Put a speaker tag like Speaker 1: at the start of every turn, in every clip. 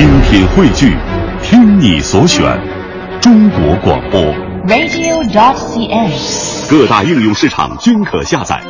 Speaker 1: 精品汇聚，听你所选，中国广播。
Speaker 2: radio.cn。
Speaker 1: 各大应用市场均可下载。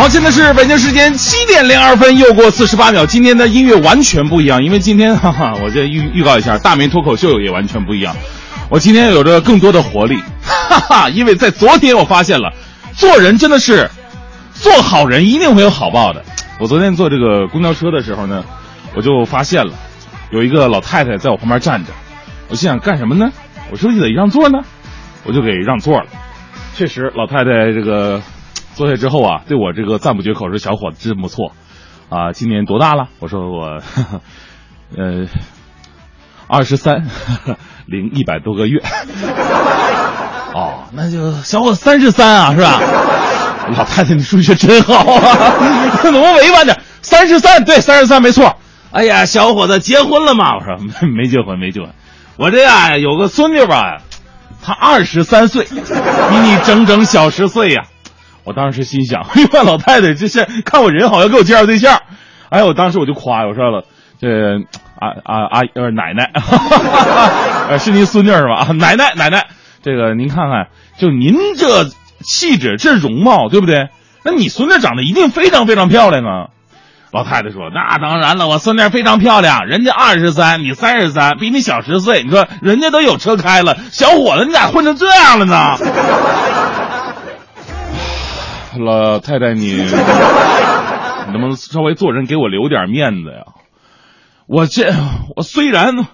Speaker 3: 好，现在是北京时间七点零二分，又过四十八秒。今天的音乐完全不一样，因为今天哈哈，我这预预告一下，大明脱口秀也完全不一样。我今天有着更多的活力，哈哈，因为在昨天我发现了，做人真的是做好人一定会有好报的。我昨天坐这个公交车的时候呢，我就发现了有一个老太太在我旁边站着，我心想干什么呢？我是不是得让座呢？我就给让座了。确实，老太太这个坐下之后啊，对我这个赞不绝口，说小伙子真不错，啊，今年多大了？我说我，呵 呵呃，二十三，零一百多个月。哦，那就小伙子三十三啊，是吧？老太太，你数学真好啊，怎么委婉点？三十三，对，三十三没错。哎呀，小伙子结婚了吗？我说没没结婚，没结婚。我这呀有个孙女吧，她二十三岁，比你整整小十岁呀。我当时心想，哎呀，老太太这是看我人好，要给我介绍对象。哎，我当时我就夸我说了，这啊啊啊呃奶奶，呃是您孙女是吧？啊奶奶奶奶，这个您看看，就您这气质这容貌，对不对？那你孙女长得一定非常非常漂亮啊。老太太说：“那当然了，我孙女非常漂亮，人家二十三，你三十三，比你小十岁。你说人家都有车开了，小伙子你咋混成这样了呢？”老太太你，你能不能稍微做人给我留点面子呀？我这我虽然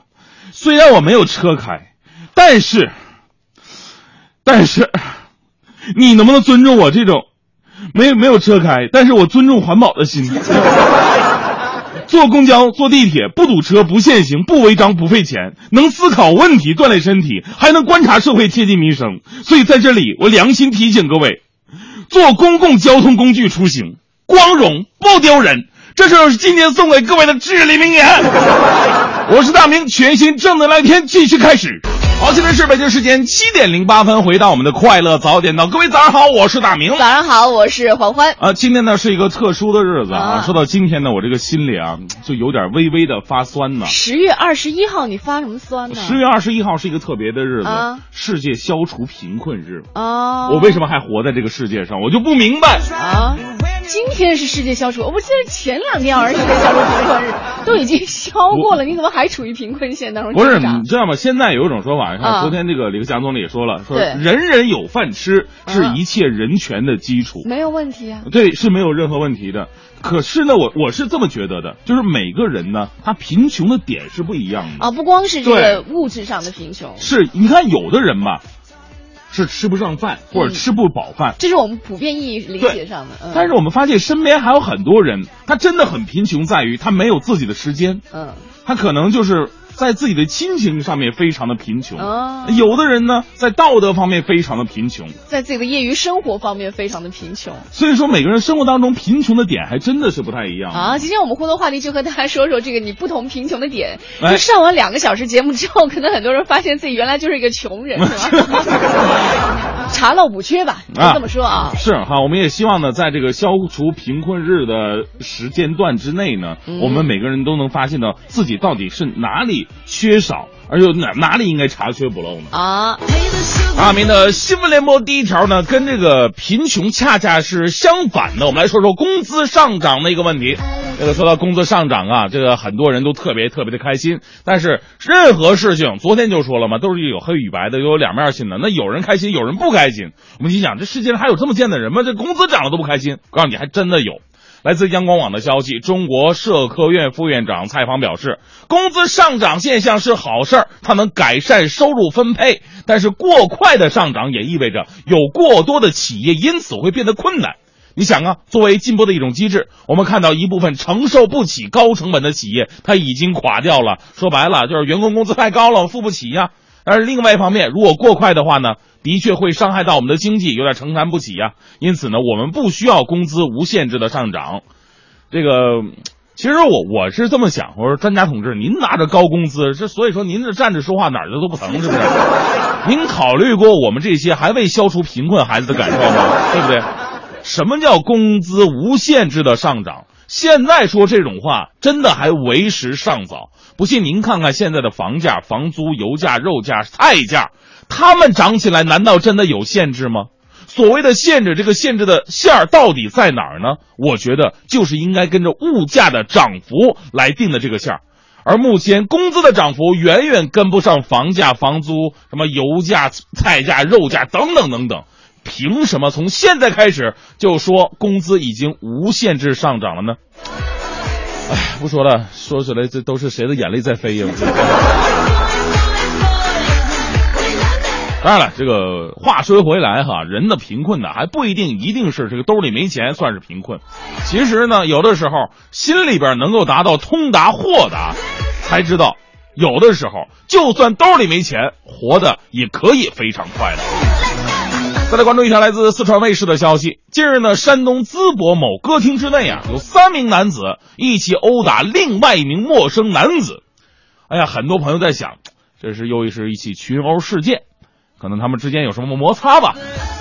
Speaker 3: 虽然我没有车开，但是但是你能不能尊重我这种没没有车开，但是我尊重环保的心？坐公交、坐地铁不堵车、不限行、不违章、不费钱，能思考问题、锻炼身体，还能观察社会、贴近民生。所以在这里，我良心提醒各位：坐公共交通工具出行，光荣不丢人。这是今天送给各位的至理名言。我是大明，全新正能量一天继续开始。好，现在是北京时间七点零八分，回到我们的快乐早点到，各位早上好，我是大明。
Speaker 4: 早上好，我是黄欢。
Speaker 3: 啊，今天呢是一个特殊的日子啊。
Speaker 4: 啊
Speaker 3: 说到今天呢，我这个心里啊就有点微微的发酸呢。
Speaker 4: 十月二十一号，你发什么酸呢？
Speaker 3: 十月二十一号是一个特别的日子，
Speaker 4: 啊
Speaker 3: 世界消除贫困日。
Speaker 4: 啊，
Speaker 3: 我为什么还活在这个世界上？我就不明白。
Speaker 4: 啊？今天是世界消除，我不记得前两天好像是世界消除贫困日，都已经消过了，你怎么还处于贫困线当中
Speaker 3: 不是你知道吗？现在有一种说法，像
Speaker 4: 啊
Speaker 3: 昨天这个李克强总理也说了，说人人有饭吃是
Speaker 4: 啊
Speaker 3: 一切人权的基础。
Speaker 4: 没有问题啊。
Speaker 3: 对，是没有任何问题的。可是呢，我我是这么觉得的，就是每个人呢，他贫穷的点是不一样的。
Speaker 4: 啊，不光是这个物质上的贫穷，
Speaker 3: 是，你看有的人吧，是吃不上饭或者
Speaker 4: 嗯。
Speaker 3: 吃不饱饭，
Speaker 4: 这是我们普遍意义理解上的。嗯、
Speaker 3: 但是我们发现身边还有很多人，他真的很贫穷，在于他没有自己的时间，
Speaker 4: 嗯。
Speaker 3: 他可能就是在自己的亲情上面非常的贫穷。
Speaker 4: 啊，
Speaker 3: 有的人呢，在道德方面非常的贫穷，
Speaker 4: 在自己的业余生活方面非常的贫穷
Speaker 3: 所以说每个人生活当中贫穷的点还真的是不太一样。
Speaker 4: 啊。今天我们互动话题就和大家说说这个你不同贫穷的点。
Speaker 3: 哎
Speaker 4: 就上完两个小时节目之后，可能很多人发现自己原来就是一个穷人，是吧？查漏补缺吧，就
Speaker 3: 啊
Speaker 4: 这么说啊。
Speaker 3: 是哈，我们也希望呢，在这个消除贫困日的时间段之内呢，
Speaker 4: 嗯
Speaker 3: 我们每个人都能发现到自己到底是哪里缺少，而又哪哪里应该查缺补漏呢？
Speaker 4: 啊，
Speaker 3: 阿明的新闻联播第一条呢，跟这个贫穷恰恰是相反的。我们来说说工资上涨的一个问题。这个说到工资上涨啊，这个很多人都特别特别的开心。但是任何事情，昨天就说了嘛，都是有黑与白的，有两面性的。那有人开心，有人不开心。我们心想，这世界上还有这么贱的人吗？这工资涨了都不开心？告诉你，还真的有。来自央广网的消息，中国社科院副院长蔡芳表示，工资上涨现象是好事儿，它能改善收入分配。但是过快的上涨也意味着有过多的企业因此会变得困难。你想啊，作为进步的一种机制，我们看到一部分承受不起高成本的企业，它已经垮掉了。说白了，就是员工工资太高了，付不起呀、但是另外一方面，如果过快的话呢，的确会伤害到我们的经济，有点承担不起呀、因此呢，我们不需要工资无限制的上涨。这个，其实我我是这么想，我说专家同志，您拿着高工资，这所以说您这站着说话哪儿的都不疼，是不是？您考虑过我们这些还未消除贫困孩子的感受吗？对不对？什么叫工资无限制的上涨？现在说这种话，真的还为时尚早。不信您看看现在的房价、房租、油价、肉价、菜价，他们涨起来难道真的有限制吗？所谓的限制，这个限制的线儿到底在哪儿呢？我觉得就是应该跟着物价的涨幅来定的这个线儿。而目前工资的涨幅远远跟不上房价、房租、什么油价、菜价、肉价等等等等。凭什么从现在开始就说工资已经无限制上涨了呢？哎，不说了，说起来这都是谁的眼泪在飞呀！当然了，这个话说回来哈，人的贫困呢，还不一定一定是这个兜里没钱算是贫困。其实呢，有的时候心里边能够达到通达豁达，才知道有的时候就算兜里没钱，活的也可以非常快乐。再来关注一条来自四川卫视的消息。近日呢，山东淄博某歌厅之内啊，有三名男子一起殴打另外一名陌生男子。哎呀，很多朋友在想，这是又是一起群殴事件，可能他们之间有什么摩擦吧？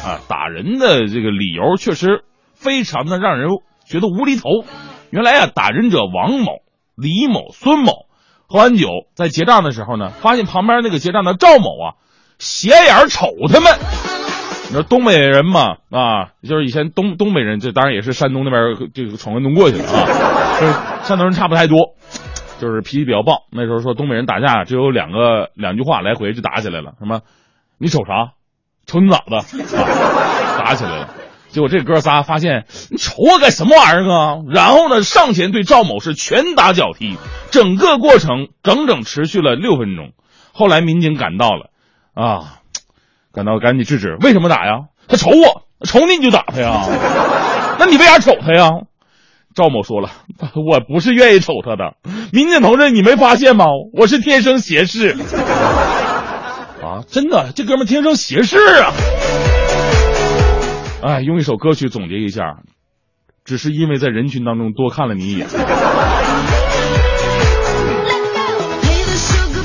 Speaker 3: 啊，打人的这个理由确实非常的让人觉得无厘头。原来啊，打人者王某、李某、孙某喝完酒，在结账的时候呢，发现旁边那个结账的赵某啊，斜眼瞅他们。你说东北人嘛，啊，就是以前东东北人，这当然也是山东那边这个闯关东过去的啊，就是山东人差不太多，就是脾气比较暴。那时候说东北人打架只有两个两句话来回就打起来了，什么你瞅啥？瞅你咋的？打起来了。结果这哥仨发现你瞅我干什么玩意儿啊？然后呢，上前对赵某是拳打脚踢，整个过程整整持续了六分钟。后来民警赶到了，啊。赶到赶紧制止，为什么打呀？他瞅我，瞅你你就打他呀？那你为啥瞅他呀？赵某说了，我不是愿意瞅他的。民警同志，你没发现吗？我是天生斜视。啊，真的，这哥们天生斜视啊！哎，用一首歌曲总结一下，只是因为在人群当中多看了你一眼。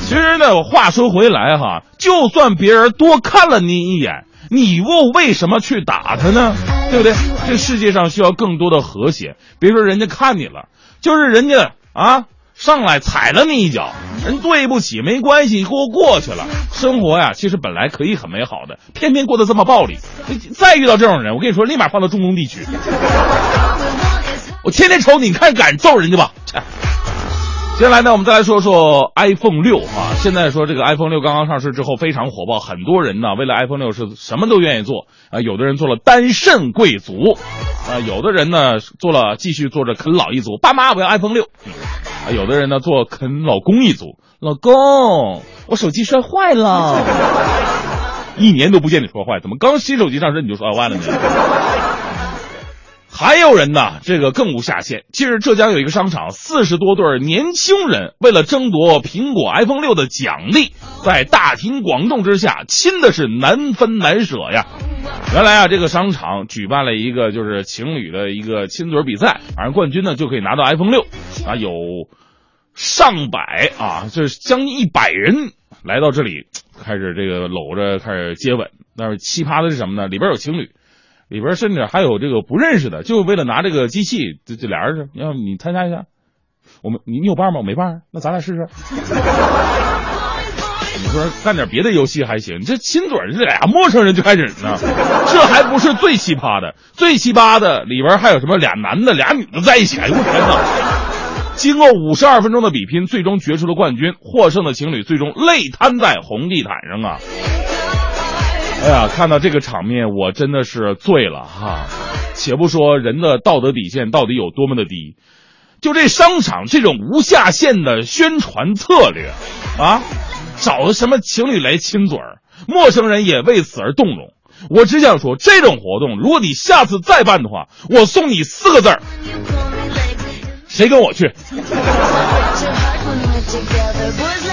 Speaker 3: 其实呢，话说回来哈，就算别人多看了你一眼，你又为什么去打他呢？对不对？这世界上需要更多的和谐。别说人家看你了，就是人家啊上来踩了你一脚，人对不起，没关系，给我过去了。生活呀，其实本来可以很美好的，偏偏过得这么暴力。再遇到这种人，我跟你说，立马放到中东地区。我天天瞅你，你看敢揍人家吧？接下来呢，我们再来说说 iPhone 六啊。现在说这个 iPhone 六刚刚上市之后非常火爆，很多人呢为了 iPhone 六是什么都愿意做啊。有的人做了单身贵族，啊，有的人呢做了继续做着啃老一族，爸妈我要 iPhone 六，啊，有的人呢做啃老公一族，老公我手机摔坏了，一年都不见你说坏，怎么刚新手机上市你就摔坏了呢？还有人呢，这个更无下限。近日，浙江有一个商场，四十多对年轻人为了争夺苹果 iPhone 六的奖励，在大庭广众之下亲的是难分难舍呀。原来啊，这个商场举办了一个就是情侣的一个亲嘴比赛，反正冠军呢就可以拿到 iPhone 六啊，有上百啊，就是将近一百人来到这里开始这个搂着开始接吻。但是奇葩的是什么呢？里边有情侣，里边甚至还有这个不认识的，就为了拿这个机器，这这俩人是，要你参加一下，我们你你有伴吗？我没伴，那咱俩试试。你说干点别的游戏还行，这亲嘴这俩陌生人就开始呢，这还不是最奇葩的，最奇葩的里边还有什么俩男的俩女的在一起，哎呦我天哪！经过五十二分钟的比拼，最终决出了冠军，获胜的情侣最终泪瘫在红地毯上啊！哎呀，看到这个场面，我真的是醉了哈！且不说人的道德底线到底有多么的低，就这商场这种无下限的宣传策略啊！找什么情侣来亲嘴儿，陌生人也为此而动容。我只想说，这种活动，如果你下次再办的话，我送你四个字儿：谁跟我去？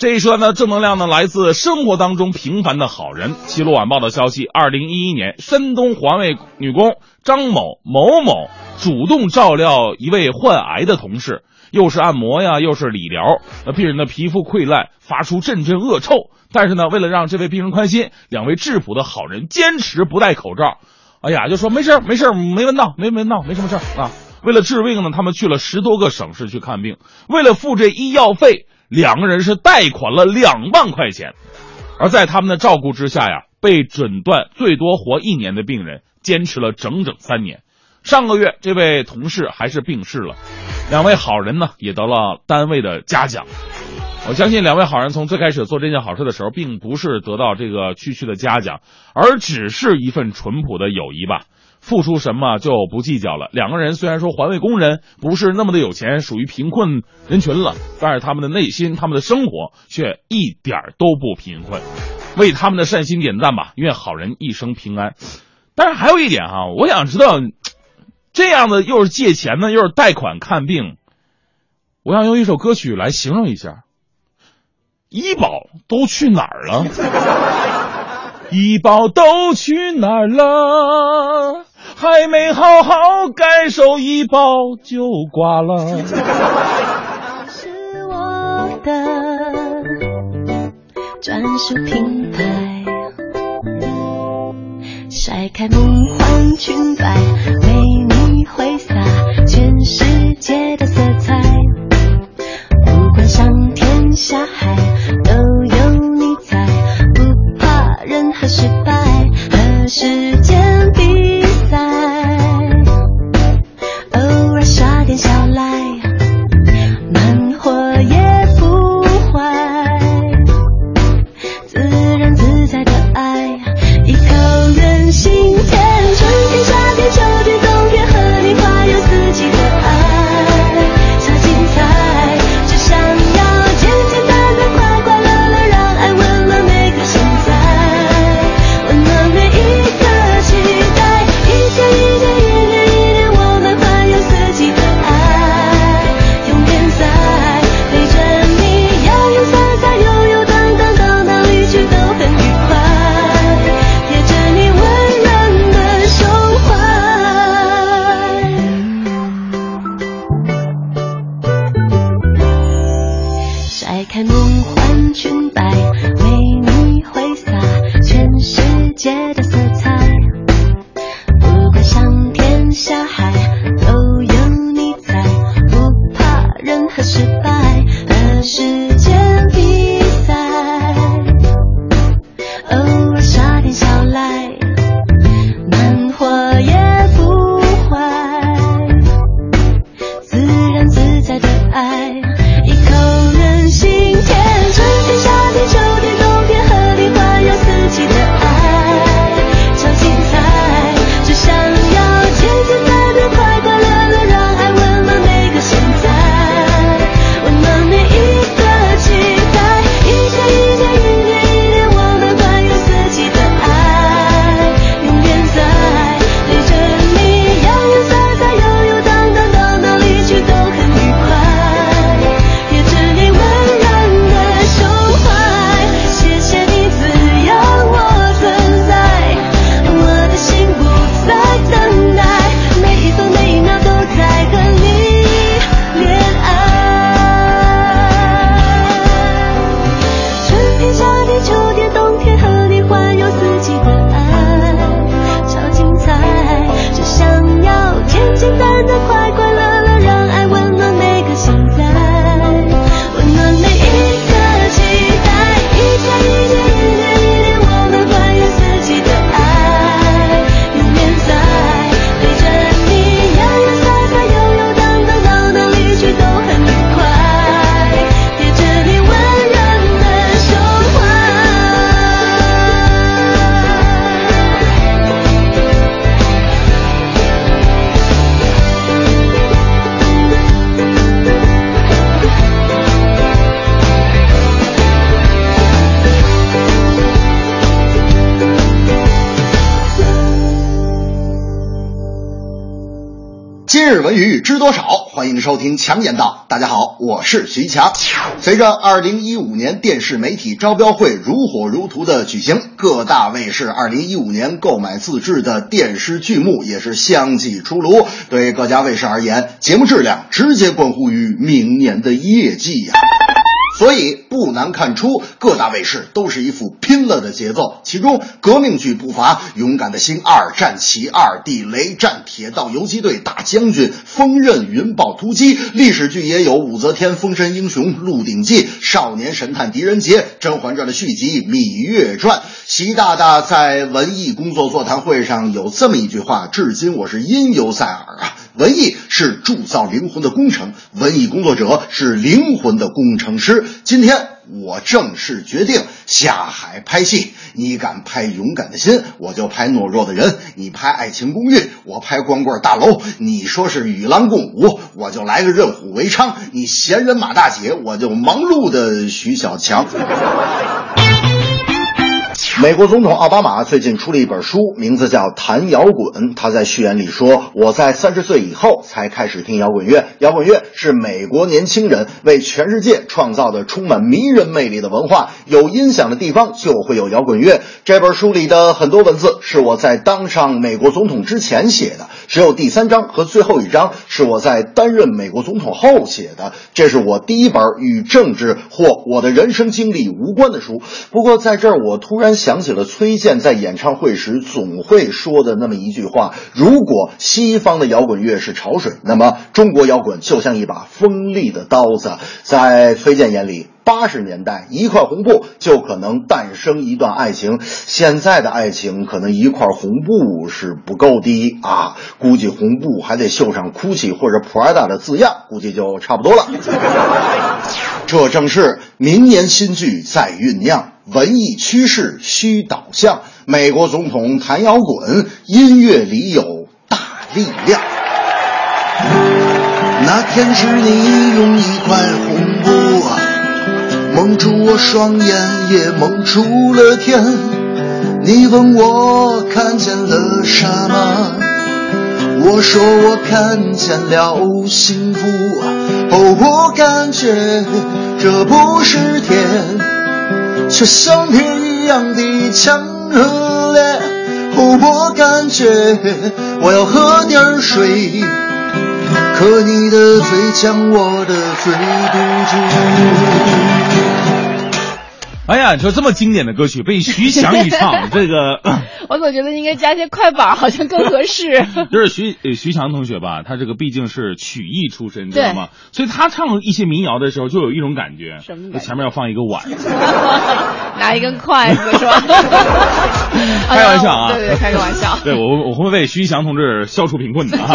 Speaker 3: 这一说呢，正能量呢，来自生活当中平凡的好人。齐鲁晚报的消息：二零一一年，山东环卫女工张某某某主动照料一位患癌的同事。又是按摩呀，又是理疗，那病人的皮肤溃烂，发出阵阵恶臭。但是呢，为了让这位病人宽心，两位质朴的好人坚持不戴口罩。哎呀，就说没事没事没闻到，没闻到，没什么事啊。为了治病呢，他们去了十多个省市去看病。为了付这医药费，两个人是贷款了两万块钱。而在他们的照顾之下呀，被诊断最多活一年的病人，坚持了整整三年。上个月，这位同事还是病逝了。两位好人呢，也得了单位的嘉奖。我相信两位好人从最开始做这件好事的时候，并不是得到这个区区的嘉奖，而只是一份淳朴的友谊吧。付出什么就不计较了。两个人虽然说环卫工人不是那么的有钱，属于贫困人群了，但是他们的内心、他们的生活却一点都不贫困。为他们的善心点赞吧，愿好人一生平安。但是还有一点哈，我想知道。这样的又是借钱呢，又是贷款看病，我想用一首歌曲来形容一下。医保都去哪儿了？医保都去哪儿了？还没好好感受医保就挂了。
Speaker 1: 是我的专属品牌，甩开梦幻裙摆，为你。挥洒全世界的色彩，不管上天下海，和失败和时间比
Speaker 5: 知多少？欢迎收听强言道。大家好，我是徐强。随着二零一五年电视媒体招标会如火如荼的举行，各大卫视二零一五年购买自制的电视剧目也是相继出炉。对各家卫视而言，节目质量直接关乎于明年的业绩呀、所以不难看出，各大卫视都是一副拼了的节奏。其中革命剧不乏《勇敢的心二》《战旗二》《地雷战》《铁道游击队》《大将军》《锋刃云豹突击》，历史剧也有《武则天封神英雄》《鹿鼎记》《少年神探狄仁杰》《甄嬛传》的续集《芈月传》。习大大在文艺工作座谈会上有这么一句话，至今我是因犹在耳啊。文艺是铸造灵魂的工程，文艺工作者是灵魂的工程师。今天我正式决定下海拍戏，你敢拍《勇敢的心》，我就拍《懦弱的人》；你拍《爱情公寓》，我拍《光棍大楼》；你说是与狼共舞，我就来个任虎为伥；你闲人马大姐，我就忙碌的徐小强。美国总统奥巴马最近出了一本书，名字叫《谈摇滚》。他在序言里说：“我在三十岁以后才开始听摇滚乐，摇滚乐是美国年轻人为全世界创造的充满迷人魅力的文化。有音响的地方就会有摇滚乐。”这本书里的很多文字是我在当上美国总统之前写的，只有第三章和最后一章是我在担任美国总统后写的。这是我第一本与政治或我的人生经历无关的书。不过在这儿，我突然想想起了崔健在演唱会时总会说的那么一句话：如果西方的摇滚乐是潮水，那么中国摇滚就像一把锋利的刀子。在崔健眼里。八十年代，一块红布就可能诞生一段爱情。现在的爱情，可能一块红布是不够的啊！估计红布还得绣上 GUCCI 或者 Prada 的字样，估计就差不多了。这正是明年新剧在酝酿，文艺趋势需导向。美国总统谈摇滚，音乐里有大力量。那天是你用一块红布啊。蒙住我双眼，也蒙住了天。你问我看见了什么？我说我看见了幸福。哦，我感觉这不是天，却像天一样的强和烈。哦，我感觉我要喝点水，可你的嘴将我的嘴堵住。
Speaker 3: 哎呀，你说这么经典的歌曲被徐翔一唱，这个
Speaker 4: 我总觉得应该加些快板，好像更合适。
Speaker 3: 就是徐呃徐翔同学吧，他这个毕竟是曲艺出身，知道吗？所以他唱一些民谣的时候，就有一种感觉，
Speaker 4: 什么？
Speaker 3: 前面要放一个碗，
Speaker 4: 拿一根筷子是吧？
Speaker 3: 开玩笑啊，
Speaker 4: 对对，开个玩笑。
Speaker 3: 对我我会为徐翔同志消除贫困的哈。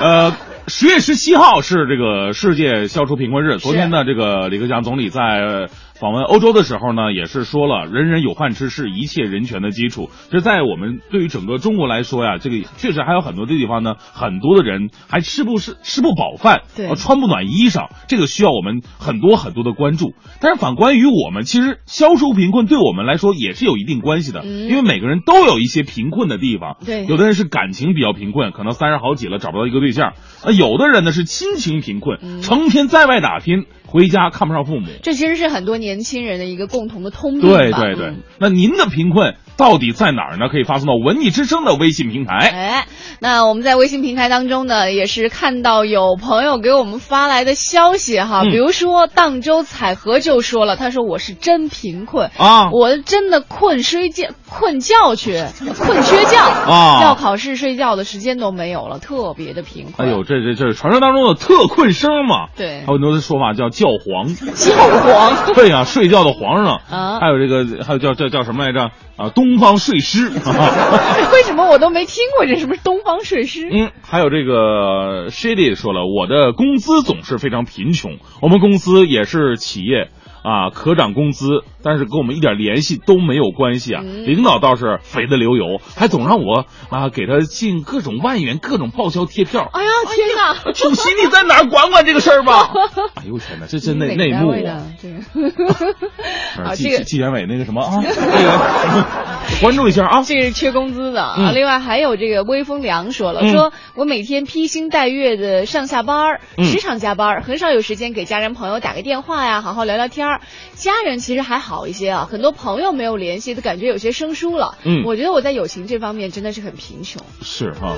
Speaker 3: 呃，十月十七号是这个世界消除贫困日，昨天呢，这个李克强总理在。访问欧洲的时候呢，也是说了，人人有饭吃是一切人权的基础。这在我们对于整个中国来说呀，这个确实还有很多的地方呢，很多的人还吃不是吃不饱饭，
Speaker 4: 对，
Speaker 3: 穿不暖衣裳，这个需要我们很多很多的关注。但是反观于我们，其实消除贫困对我们来说也是有一定关系的，
Speaker 4: 嗯、
Speaker 3: 因为每个人都有一些贫困的地方。
Speaker 4: 对，
Speaker 3: 有的人是感情比较贫困，可能三十好几了找不到一个对象；啊，有的人呢是亲情贫困，
Speaker 4: 嗯、
Speaker 3: 成天在外打拼。回家看不上父母，
Speaker 4: 这其实是很多年轻人的一个共同的通病。
Speaker 3: 对对对，
Speaker 4: 嗯、
Speaker 3: 那您的贫困到底在哪儿呢？可以发送到文艺之声的微信平台。
Speaker 4: 哎，那我们在微信平台当中呢，也是看到有朋友给我们发来的消息哈，
Speaker 3: 嗯、
Speaker 4: 比如说荡州彩荷就说了，他说我是真贫困
Speaker 3: 啊，
Speaker 4: 我真的困睡觉困觉去，困缺觉
Speaker 3: 啊，
Speaker 4: 要考试睡觉的时间都没有了，特别的贫困。
Speaker 3: 哎呦，这这这是传说当中的特困生嘛？
Speaker 4: 对，
Speaker 3: 还有很多的说法叫。教皇，
Speaker 4: 教皇，
Speaker 3: 对呀、啊，睡觉的皇上
Speaker 4: 啊，
Speaker 3: 还有这个，还有叫叫叫什么来着？啊，东方睡狮。
Speaker 4: 为什么我都没听过这什么东方睡狮？
Speaker 3: 嗯，还有这个 Shady 说了，我的工资总是非常贫穷，我们公司也是企业。啊，可涨工资，但是跟我们一点联系都没有关系啊。
Speaker 4: 嗯
Speaker 3: 领导倒是肥得流油，还总让我啊给他进各种万元、各种报销贴票。
Speaker 4: 哎呀，天哪！
Speaker 3: 主席，你在哪儿管管这个事儿吧？哎呦我天哪，这真内内幕啊！
Speaker 4: 的 这个啊，
Speaker 3: 纪
Speaker 4: 这个
Speaker 3: 纪纪检委那个什么啊，这个关注一下啊。
Speaker 4: 这个是缺工资的啊。
Speaker 3: 嗯
Speaker 4: 另外还有这个微风凉说了，
Speaker 3: 嗯
Speaker 4: 说我每天披星戴月的上下班时常加班，很少有时间给家人朋友打个电话呀，好好聊聊天儿。家人其实还好一些啊，很多朋友没有联系，都感觉有些生疏了。
Speaker 3: 嗯
Speaker 4: 我觉得我在友情这方面真的是很贫穷。
Speaker 3: 是哈，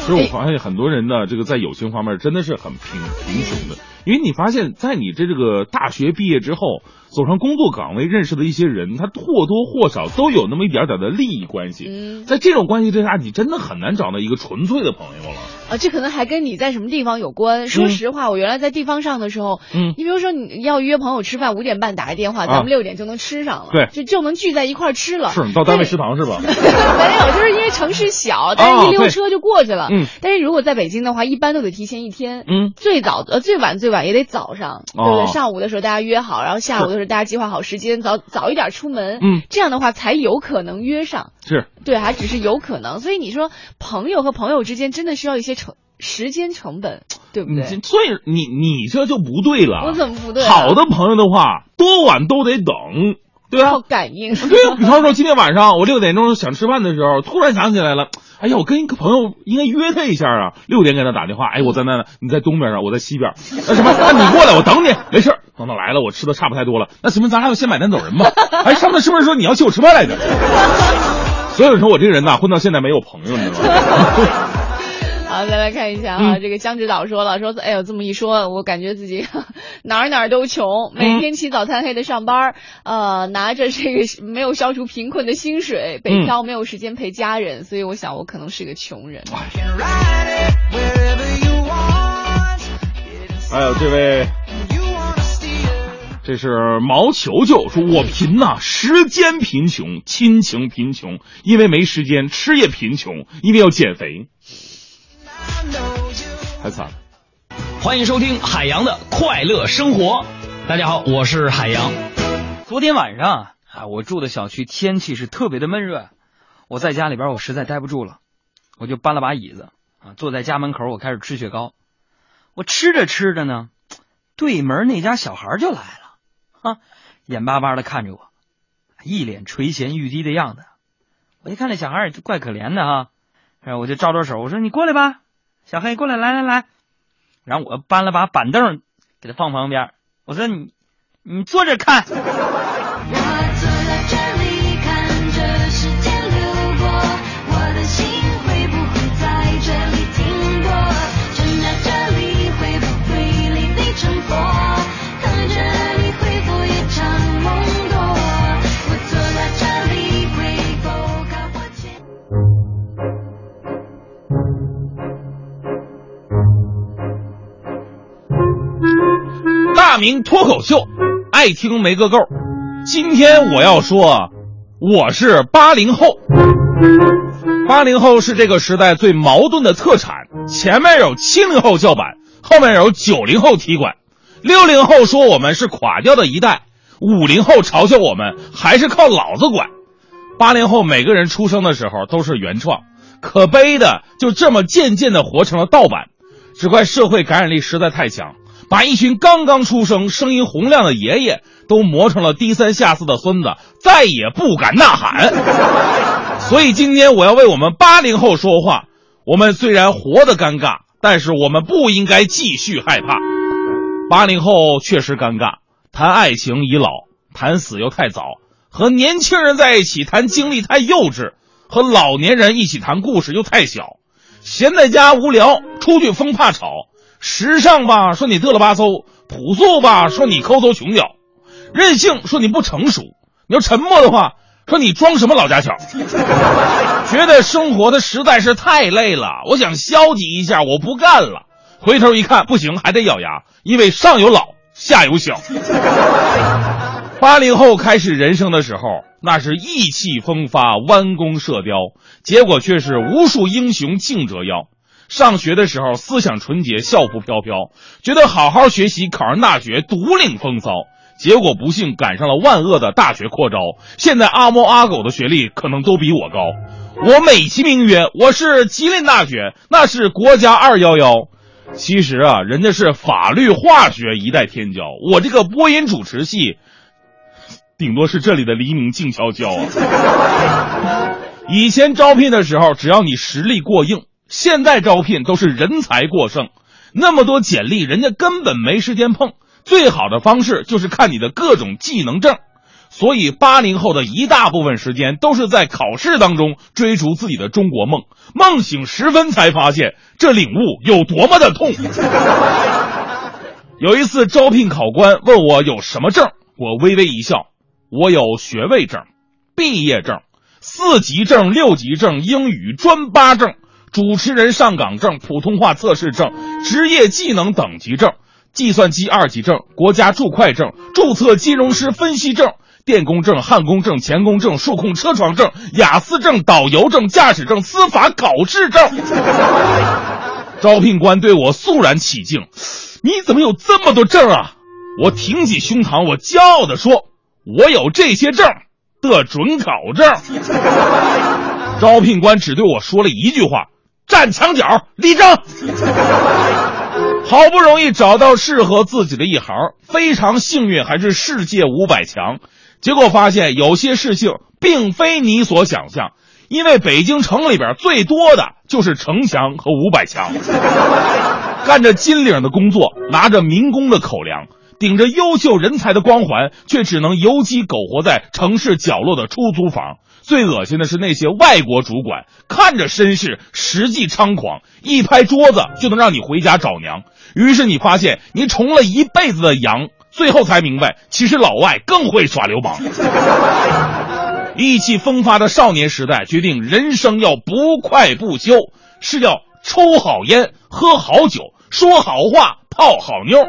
Speaker 3: 其实我发现很多人呢，这个在友情方面真的是很贫贫穷的，因为你发现，在你这这个大学毕业之后，走上工作岗位认识的一些人，他或多或少都有那么一点点的利益关系。
Speaker 4: 嗯
Speaker 3: 在这种关系之下，你真的很难找到一个纯粹的朋友了。
Speaker 4: 啊，这可能还跟你在什么地方有关。说
Speaker 3: 嗯
Speaker 4: 实话，我原来在地方上的时候，
Speaker 3: 嗯
Speaker 4: 你比如说你要约朋友吃饭，五点半打个电话，
Speaker 3: 啊
Speaker 4: 咱们六点就能吃上了，
Speaker 3: 对
Speaker 4: 就就能聚在一块吃了。
Speaker 3: 是你到单位食堂是吧？
Speaker 4: 没有，就是因为城市小，但是一溜车就过去了。
Speaker 3: 嗯
Speaker 4: 但是如果在北京的话，一般都得提前一天。
Speaker 3: 嗯，
Speaker 4: 最早呃最晚最晚也得早上，对不
Speaker 3: 哦
Speaker 4: 对？上午的时候大家约好，然后下午的时候大家计划好时间，早早一点出门。
Speaker 3: 嗯，
Speaker 4: 这样的话才有可能约上。
Speaker 3: 是
Speaker 4: 对，还只是有可能。所以你说朋友和朋友之间真的需要一些成时间成本，对不对？
Speaker 3: 这所以你你这就不对了。
Speaker 4: 我怎么不对啊
Speaker 3: 好的朋友的话，多晚都得等，对啊
Speaker 4: 靠。感应。
Speaker 3: 对啊，比方说今天晚上我六点钟想吃饭的时候，突然想起来了，哎呀，我跟一个朋友应该约他一下啊。六点给他打电话，哎，我在那呢，你在东边啊，我在西边。那什么，那你过来，我等你，没事儿。等他来了，我吃的差不太多了，那行吧，咱俩先买单走人吧。哎，上次是不是说你要请我吃饭来着？所以说我这个人呐，混到现在没有朋友，你知道吗？
Speaker 4: 好，再来看一下啊，
Speaker 3: 嗯。
Speaker 4: 这个江指导说了，说哎呦这么一说，我感觉自己 哪儿哪儿都穷，每天起早贪黑的上班，呃，拿着这个没有消除贫困的薪水，北漂没有时间陪家人，所以我想我可能是个穷人。
Speaker 3: 哎。呦这位，这是毛球球说：“我贫呐、时间贫穷，亲情贫穷，因为没时间，吃也贫穷，因为要减肥，太惨了。
Speaker 6: 欢迎收听海洋的快乐生活。大家好，我是海洋。昨天晚上啊，我住的小区天气是特别的闷热，我在家里边我实在待不住了，我就搬了把椅子啊，坐在家门口，我开始吃雪糕。我吃着吃着呢，对门那家小孩就来了，哈，眼巴巴的看着我，一脸垂涎欲滴的样子。我一看这小孩也怪可怜的哈，然后我就招招手，我说你过来吧，小黑过来，来来来。然后我搬了把板凳给他放旁边，我说你你坐这看。
Speaker 1: 我坐
Speaker 3: 大明脱口秀，爱听没个够。今天我要说，我是八零后。八零后是这个时代最矛盾的特产，前面有七零后叫板，后面有九零后踢馆。六零后说我们是垮掉的一代，五零后嘲笑我们还是靠老子管。八零后每个人出生的时候都是原创，可悲的就这么渐渐的活成了盗版。只怪社会感染力实在太强，把一群刚刚出生、声音洪亮的爷爷都磨成了低三下四的孙子，再也不敢呐喊。所以今天我要为我们八零后说话。我们虽然活得尴尬，但是我们不应该继续害怕。八零后确实尴尬，谈爱情已老，谈死又太早，和年轻人在一起谈经历太幼稚，和老年人一起谈故事又太小。闲在家无聊，出去风怕吵。时尚吧，说你嘚了吧嗖；朴素吧，说你抠搜穷屌；任性说你不成熟。你要沉默的话，说你装什么老家巧。觉得生活的实在是太累了，我想消极一下，我不干了。回头一看，不行，还得咬牙，因为上有老，下有小。八零后开始人生的时候，那是意气风发、弯弓射雕，结果却是无数英雄竞折腰。上学的时候思想纯洁、校服飘飘，觉得好好学习、考上大学独领风骚。结果不幸赶上了万恶的大学扩招，现在阿猫阿狗的学历可能都比我高。我美其名曰我是吉林大学，那是国家二幺幺。其实啊，人家是法律化学一代天骄，我这个播音主持系，顶多是这里的黎明静悄悄啊。以前招聘的时候，只要你实力过硬，现在招聘都是人才过剩，那么多简历，人家根本没时间碰。最好的方式就是看你的各种技能证。所以，八零后的一大部分时间都是在考试当中追逐自己的中国梦。梦醒时分，才发现这领悟有多么的痛。有一次，招聘考官问我有什么证，我微微一笑，我有学位证、毕业证、四级证、六级证、英语专八证、主持人上岗证、普通话测试证、职业技能等级证、计算机二级证、国家注会证、注册金融师分析证。电工证、焊工证、钳工证、数控车床证、雅思证、导游证、驾驶证、司法考试证。招聘官对我肃然起敬：“你怎么有这么多证啊？”我挺起胸膛，我骄傲地说：“我有这些证的准考证。”招聘官只对我说了一句话：“站墙角立正。”好不容易找到适合自己的一行，非常幸运，还是世界五百强。结果发现有些事情并非你所想象，因为北京城里边最多的就是城墙和五百强。干着金领的工作，拿着民工的口粮，顶着优秀人才的光环，却只能游击苟活在城市角落的出租房。最恶心的是那些外国主管，看着绅士，实际猖狂，一拍桌子就能让你回家找娘。于是你发现，你重了一辈子的羊。最后才明白，其实老外更会耍流氓。意气风发的少年时代，决定人生要不快不休，是要抽好烟、喝好酒、说好话、泡好妞。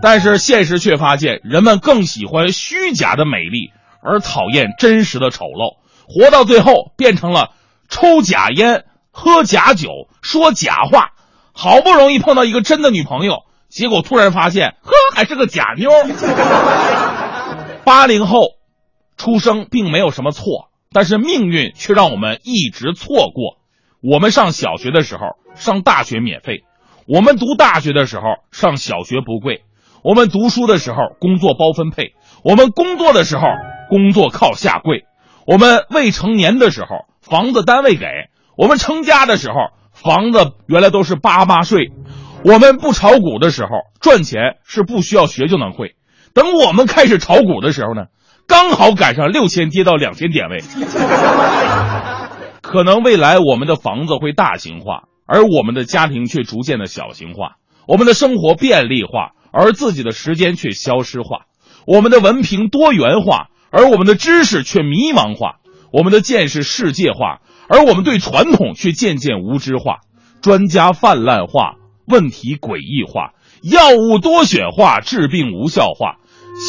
Speaker 3: 但是现实却发现，人们更喜欢虚假的美丽，而讨厌真实的丑陋。活到最后，变成了抽假烟、喝假酒、说假话。好不容易碰到一个真的女朋友。结果突然发现，呵，还是个假妞。八零后出生并没有什么错，但是命运却让我们一直错过。我们上小学的时候，上大学免费；我们读大学的时候，上小学不贵；我们读书的时候，工作包分配；我们工作的时候，工作靠下跪；我们未成年的时候，房子单位给；我们成家的时候，房子原来都是爸妈睡。我们不炒股的时候，赚钱是不需要学就能会。等我们开始炒股的时候呢，刚好赶上六千跌到两千点位。可能未来我们的房子会大型化，而我们的家庭却逐渐的小型化。我们的生活便利化，而自己的时间却消失化。我们的文凭多元化，而我们的知识却迷茫化。我们的见识世界化，而我们对传统却渐渐无知化。专家泛滥化。问题诡异化，药物多选化，治病无效化，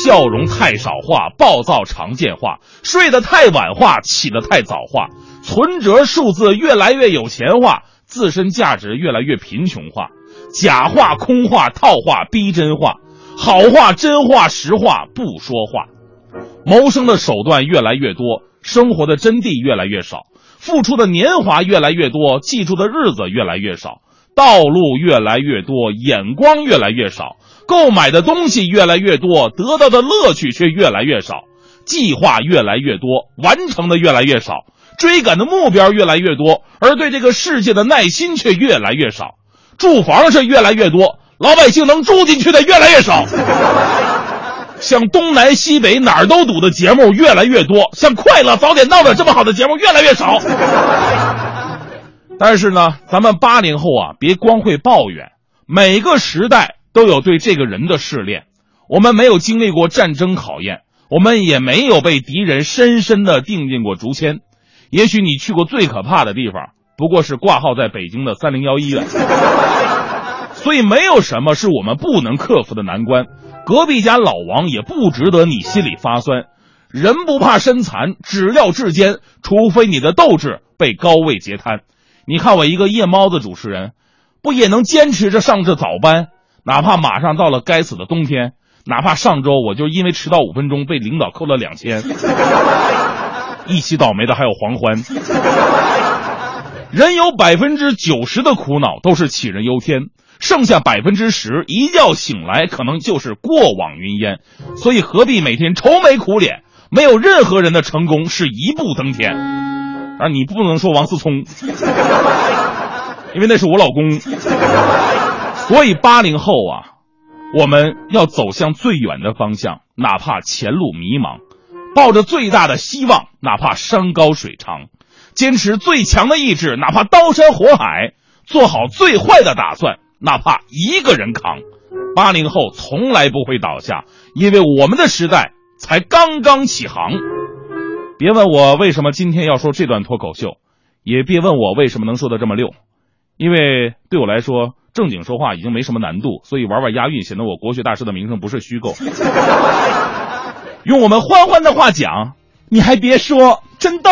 Speaker 3: 笑容太少化，暴躁常见化，睡得太晚化，起得太早化，存折数字越来越有钱化，自身价值越来越贫穷化，假话、空话、套话、逼真话，好话、真话、实话不说话，谋生的手段越来越多，生活的真谛越来越少，付出的年华越来越多，记住的日子越来越少。道路越来越多，眼光越来越少；购买的东西越来越多，得到的乐趣却越来越少；计划越来越多，完成的越来越少；追赶的目标越来越多，而对这个世界的耐心却越来越少；住房是越来越多，老百姓能住进去的越来越少；像东南西北哪儿都堵的节目越来越多，像快乐早点到的这么好的节目越来越少。但是呢，咱们八零后啊，别光会抱怨。每个时代都有对这个人的试炼。我们没有经历过战争考验，我们也没有被敌人深深的钉进过竹签。也许你去过最可怕的地方，不过是挂号在北京的三零幺医院。所以，没有什么是我们不能克服的难关。隔壁家老王也不值得你心里发酸。人不怕身残，只要志坚。除非你的斗志被高位截瘫。你看我一个夜猫子主持人，不也能坚持着上着早班？哪怕马上到了该死的冬天，哪怕上周我就因为迟到五分钟被领导扣了两千。一起倒霉的还有黄欢。人有百分之九十的苦恼都是杞人忧天，剩下百分之十一觉醒来可能就是过往云烟，所以何必每天愁眉苦脸？没有任何人的成功是一步登天，啊，你不能说王思聪，因为那是我老公。所以八零后啊，我们要走向最远的方向，哪怕前路迷茫，抱着最大的希望，哪怕山高水长。坚持最强的意志，哪怕刀山火海；做好最坏的打算，哪怕一个人扛。八零后从来不会倒下，因为我们的时代才刚刚起航。别问我为什么今天要说这段脱口秀，也别问我为什么能说的这么溜，因为对我来说，正经说话已经没什么难度，所以玩玩押韵，显得我国学大师的名声不是虚构。用我们欢欢的话讲，你还别说。真逗。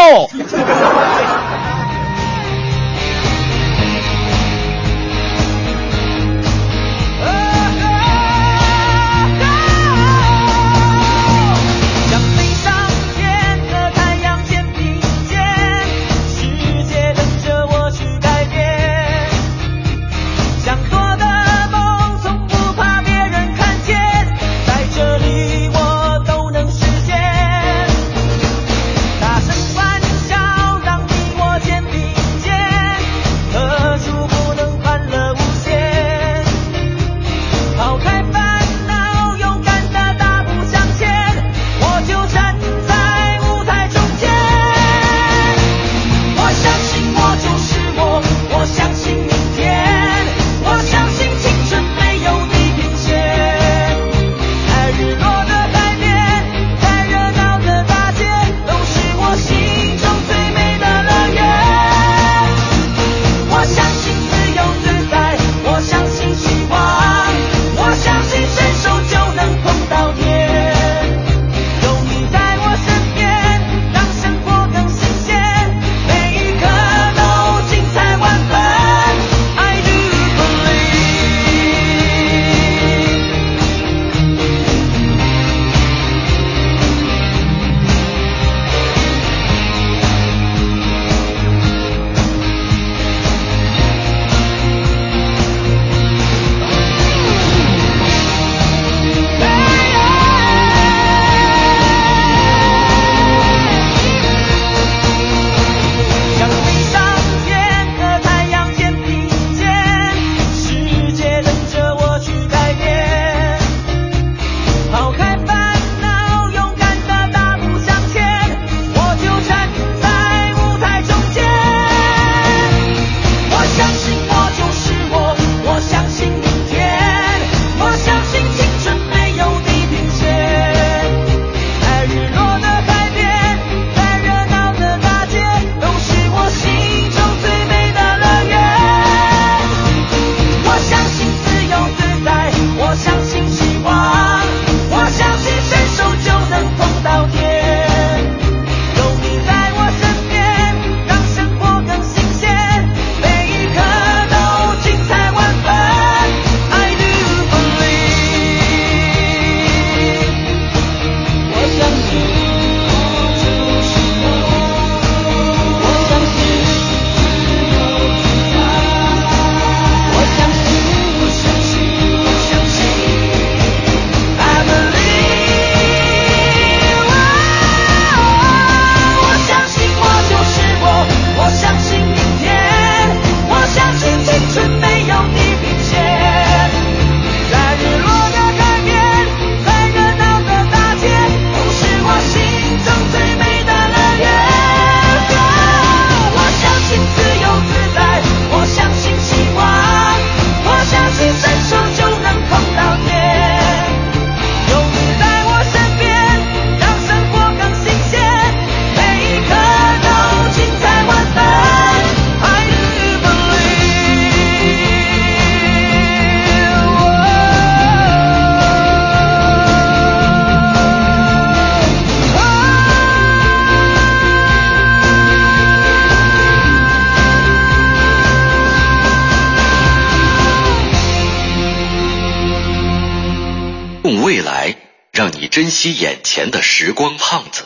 Speaker 7: 惜眼前的时光胖子。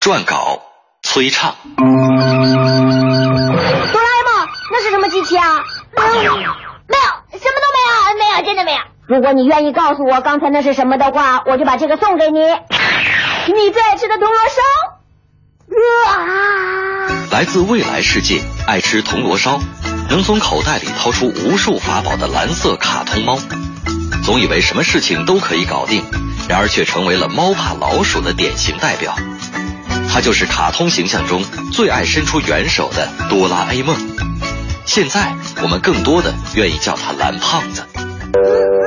Speaker 7: 撰稿：崔畅。
Speaker 8: 哆啦 A 梦，那是什么机器啊？没有，没有，什么都没有，没有，真的没有。如果你愿意告诉我刚才那是什么的话，我就把这个送给你。你最爱吃的铜锣烧。
Speaker 7: 啊！来自未来世界，爱吃铜锣烧，能从口袋里掏出无数法宝的蓝色卡通猫，总以为什么事情都可以搞定，然而却成为了猫怕老鼠的典型代表。他就是卡通形象中最爱伸出援手的哆啦 A 梦。现在我们更多的愿意叫他蓝胖子。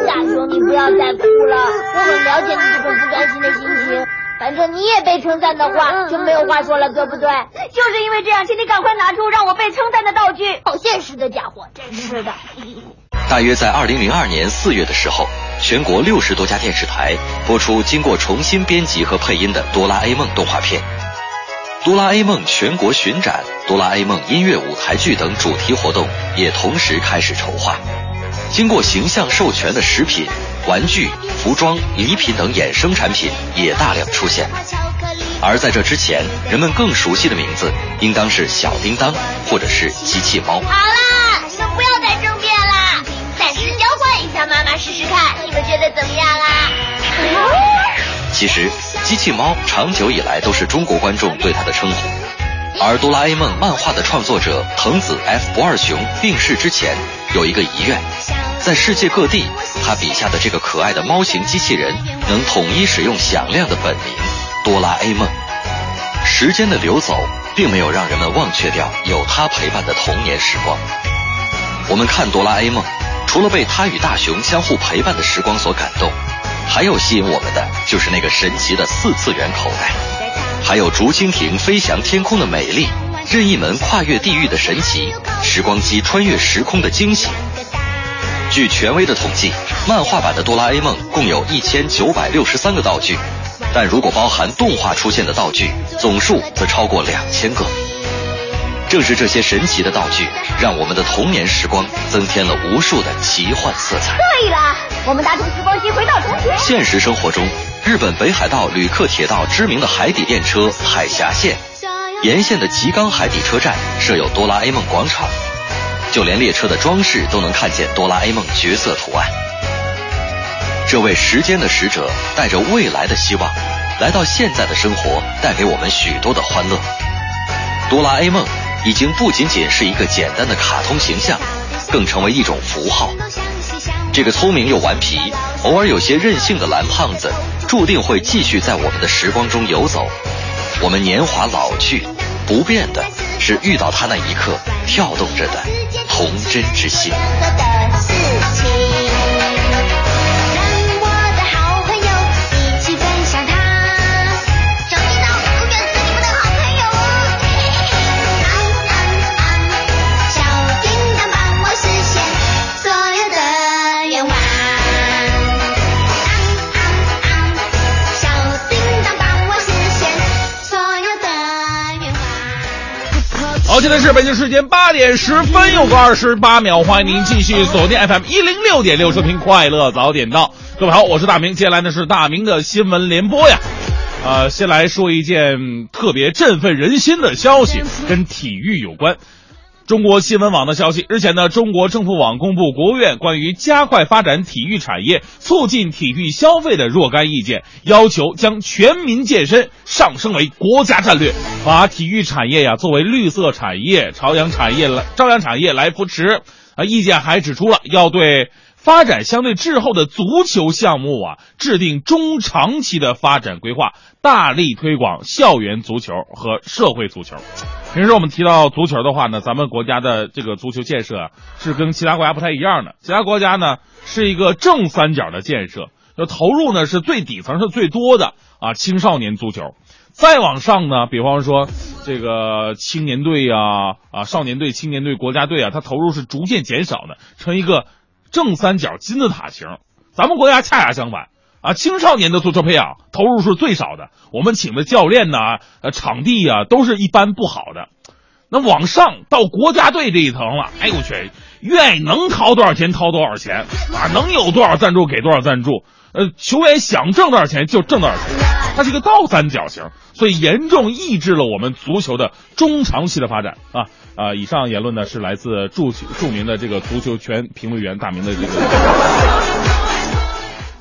Speaker 8: 大雄，你不要再哭了，我很了解你这种不甘心的心情。反正你也被称赞的话就没有话说了，对不对？就是因为这样，请你赶快拿出让我被称赞的道具。好现实的家伙，真是的。
Speaker 7: 大约在二零零二年四月的时候，全国六十多家电视台播出经过重新编辑和配音的《哆啦 A 梦》动画片。哆啦 A 梦全国巡展、哆啦 A 梦音乐舞台剧等主题活动也同时开始筹划。经过形象授权的食品、玩具、服装、礼品等衍生产品也大量出现。而在这之前，人们更熟悉的名字应当是小叮当或者是机器猫。
Speaker 8: 好啦，你们不要再，妈妈试试看，你们觉得怎么样啊？
Speaker 7: 其实，机器猫长久以来都是中国观众对它的称呼。而哆啦 A 梦漫画的创作者藤子 F 不二雄病逝之前，有一个遗愿，在世界各地，他笔下的这个可爱的猫型机器人能统一使用响亮的本名——哆啦 A 梦。时间的流走，并没有让人们忘却掉有他陪伴的童年时光。我们看哆啦 A 梦，除了被他与大雄相互陪伴的时光所感动。还有吸引我们的就是那个神奇的四次元口袋，还有竹蜻蜓飞翔天空的美丽，任意门跨越地域的神奇，时光机穿越时空的惊喜。据权威的统计，漫画版的哆啦 A 梦共有一千九百六十三个道具，但如果包含动画出现的道具，总数则超过两千个。正是这些神奇的道具，让我们的童年时光增添了无数的奇幻色彩。
Speaker 8: 对了，我们搭乘时光机回到从前。
Speaker 7: 现实生活中，日本北海道旅客铁道知名的海底电车海峡线，沿线的吉冈海底车站设有哆啦 A 梦广场，就连列车的装饰都能看见哆啦 A 梦角色图案。这位时间的使者带着未来的希望，来到现在的生活，带给我们许多的欢乐。哆啦 A 梦。已经不仅仅是一个简单的卡通形象，更成为一种符号。这个聪明又顽皮、偶尔有些任性的蓝胖子，注定会继续在我们的时光中游走。我们年华老去，不变的是遇到他那一刻跳动着的童真之心。
Speaker 3: 现在是北京时间八点十分又过二十八秒，欢迎您继续锁定 FM 一零六点六收听快乐早点到。各位好，我是大明，接下来呢是大明的新闻联播呀。呃，先来说一件特别振奋人心的消息，跟体育有关。中国新闻网的消息，日前呢，中国政府网公布国务院关于加快发展体育产业、促进体育消费的若干意见，要求将全民健身上升为国家战略，把体育产业呀作为绿色产业、朝阳产业来朝阳产业来扶持。啊，意见还指出了要对。发展相对滞后的足球项目啊，制定中长期的发展规划，大力推广校园足球和社会足球。平时我们提到足球的话呢，咱们国家的这个足球建设啊，是跟其他国家不太一样的。其他国家呢是一个正三角的建设，就投入呢是最底层是最多的啊，青少年足球。再往上呢，比方说这个青年队啊啊，少年队、青年队、国家队啊，它投入是逐渐减少的，成一个。正三角金字塔形，咱们国家恰恰相反啊！青少年的足球培养投入是最少的，我们请的教练呢，呃，场地啊，都是一般不好的。那往上到国家队这一层了，哎呦我去，愿意能掏多少钱掏多少钱啊，能有多少赞助给多少赞助。呃，球员想挣多少钱就挣多少钱，它是一个倒三角形，所以严重抑制了我们足球的中长期的发展啊啊！以上言论呢是来自著著名的这个足球全评论员大明的这个。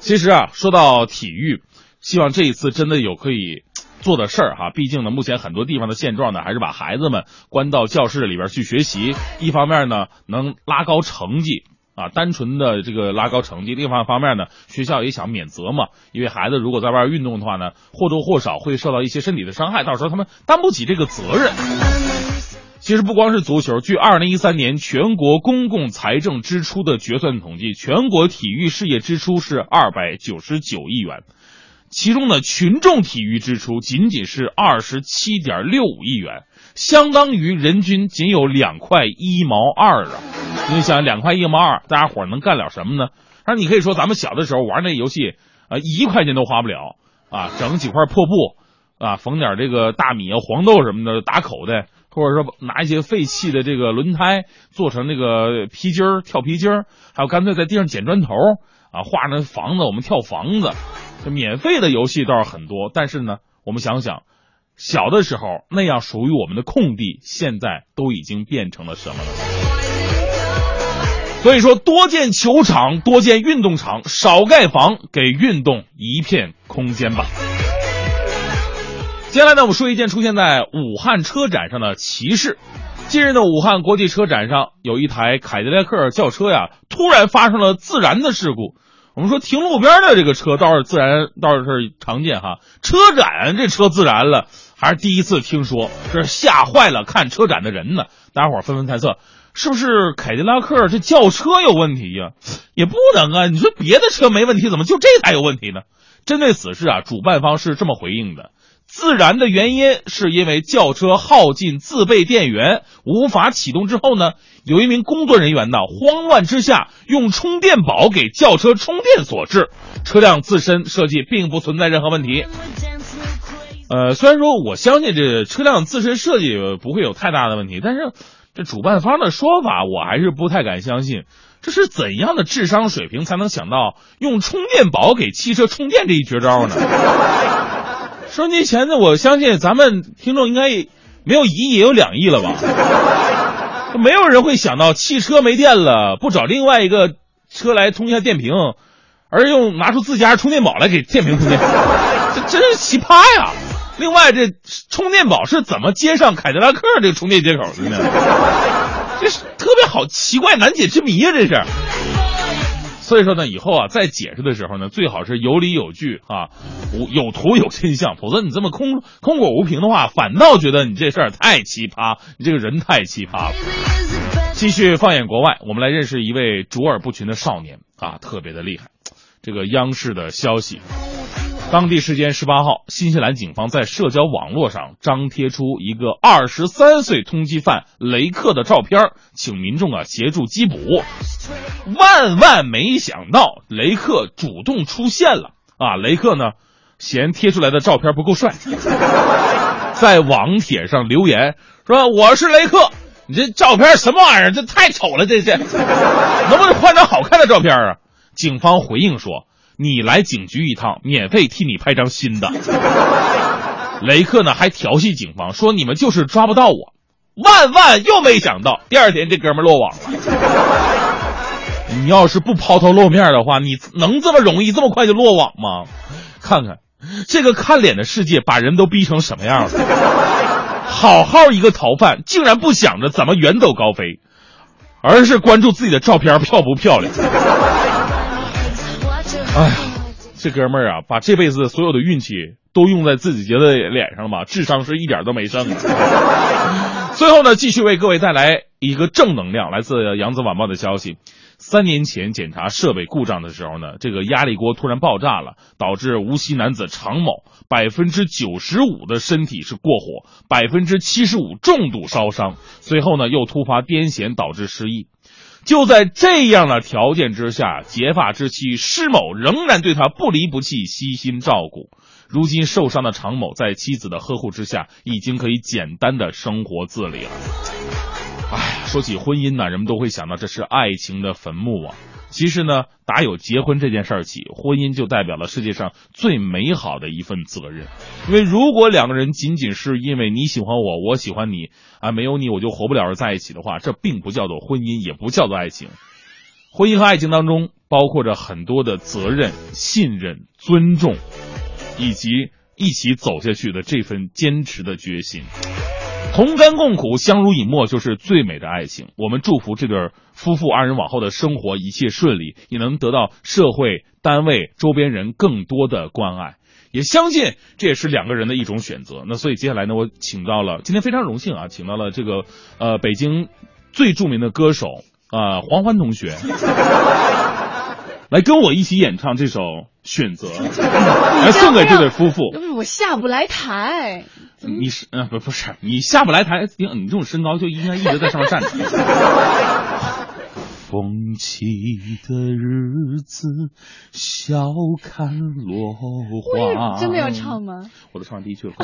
Speaker 3: 其实啊，说到体育，希望这一次真的有可以做的事儿哈。毕竟呢，目前很多地方的现状呢，还是把孩子们关到教室里边去学习，一方面呢能拉高成绩。啊，单纯的这个拉高成绩，另外一方面呢，学校也想免责嘛，因为孩子如果在外运动的话呢，或多或少会受到一些身体的伤害，到时候他们担不起这个责任。其实不光是足球，据二零一三年全国公共财政支出的决算统计，全国体育事业支出是二百九十九亿元，其中呢，群众体育支出仅仅是二十七点六五亿元。相当于人均仅有两块一毛二啊！你想两块一毛二，大家伙能干了什么呢？那你可以说咱们小的时候玩那游戏啊，一块钱都花不了啊，整几块破布啊，缝点这个大米啊、黄豆什么的打口袋，或者说拿一些废弃的这个轮胎做成那个皮筋儿跳皮筋儿，还有干脆在地上捡砖头啊，画那房子我们跳房子，这免费的游戏倒是很多，但是呢，我们想想。小的时候那样属于我们的空地，现在都已经变成了什么了？所以说，多建球场，多建运动场，少盖房，给运动一片空间吧。接下来呢，我们说一件出现在武汉车展上的奇事。近日的武汉国际车展上，有一台凯迪拉克轿车呀，突然发生了自燃的事故。我们说停路边的这个车倒是自然，倒是常见哈。车展这车自燃了，还是第一次听说，这吓坏了看车展的人呢。大家伙纷纷猜测，是不是凯迪拉克这轿车有问题呀？也不能啊，你说别的车没问题，怎么就这台有问题呢？针对此事啊，主办方是这么回应的。自燃的原因是因为轿车耗尽自备电源，无法启动之后呢，有一名工作人员呢慌乱之下用充电宝给轿车充电所致。车辆自身设计并不存在任何问题。呃，虽然说我相信这车辆自身设计不会有太大的问题，但是这主办方的说法我还是不太敢相信。这是怎样的智商水平才能想到用充电宝给汽车充电这一绝招呢？收机前呢，我相信咱们听众应该没有一亿也有两亿了吧？没有人会想到汽车没电了，不找另外一个车来充一下电瓶，而用拿出自家充电宝来给电瓶充电，这真是奇葩呀！另外，这充电宝是怎么接上凯迪拉克这个充电接口的呢？这是特别好奇怪难解之谜啊！这是。所以说呢，以后啊，在解释的时候呢，最好是有理有据啊，无有图有真相，否则你这么空空口无凭的话，反倒觉得你这事儿太奇葩，你这个人太奇葩了。继续放眼国外，我们来认识一位卓尔不群的少年啊，特别的厉害。这个央视的消息。当地时间十八号，新西兰警方在社交网络上张贴出一个二十三岁通缉犯雷克的照片，请民众啊协助缉捕。万万没想到，雷克主动出现了啊！雷克呢，嫌贴出来的照片不够帅，在网帖上留言说：“我是雷克，你这照片什么玩意儿？这太丑了，这这 能不能换张好看的照片啊？”警方回应说。你来警局一趟，免费替你拍张新的。雷克呢还调戏警方，说你们就是抓不到我。万万又没想到，第二天这哥们落网了。你要是不抛头露面的话，你能这么容易这么快就落网吗？看看这个看脸的世界，把人都逼成什么样了？好好一个逃犯，竟然不想着怎么远走高飞，而是关注自己的照片漂不漂亮。哎呀，这哥们儿啊，把这辈子所有的运气都用在自己觉得脸上了吧？智商是一点都没剩。最后呢，继续为各位带来一个正能量，来自《扬子晚报》的消息：三年前检查设备故障的时候呢，这个压力锅突然爆炸了，导致无锡男子常某百分之九十五的身体是过火，百分之七十五重度烧伤，随后呢又突发癫痫导致失忆。就在这样的条件之下，结发之妻施某仍然对他不离不弃，悉心照顾。如今受伤的常某在妻子的呵护之下，已经可以简单的生活自理了。唉，说起婚姻呢，人们都会想到这是爱情的坟墓啊。其实呢，打有结婚这件事儿起，婚姻就代表了世界上最美好的一份责任。因为如果两个人仅仅是因为你喜欢我，我喜欢你啊，没有你我就活不了而在一起的话，这并不叫做婚姻，也不叫做爱情。婚姻和爱情当中包括着很多的责任、信任、尊重，以及一起走下去的这份坚持的决心。同甘共苦，相濡以沫，就是最美的爱情。我们祝福这对夫妇二人往后的生活一切顺利，也能得到社会、单位、周边人更多的关爱。也相信这也是两个人的一种选择。那所以接下来呢，我请到了今天非常荣幸啊，请到了这个呃北京最著名的歌手啊、黄欢同学，来跟我一起演唱这首《选择》，来送给这对夫妇。
Speaker 4: 要不是我下不来台，
Speaker 3: 你是呃不不是你下不来台，你你这种身高就应该一直在上面站着。风起的日子，笑看落花。
Speaker 4: 真的要唱吗？
Speaker 3: 我都唱完第一句了，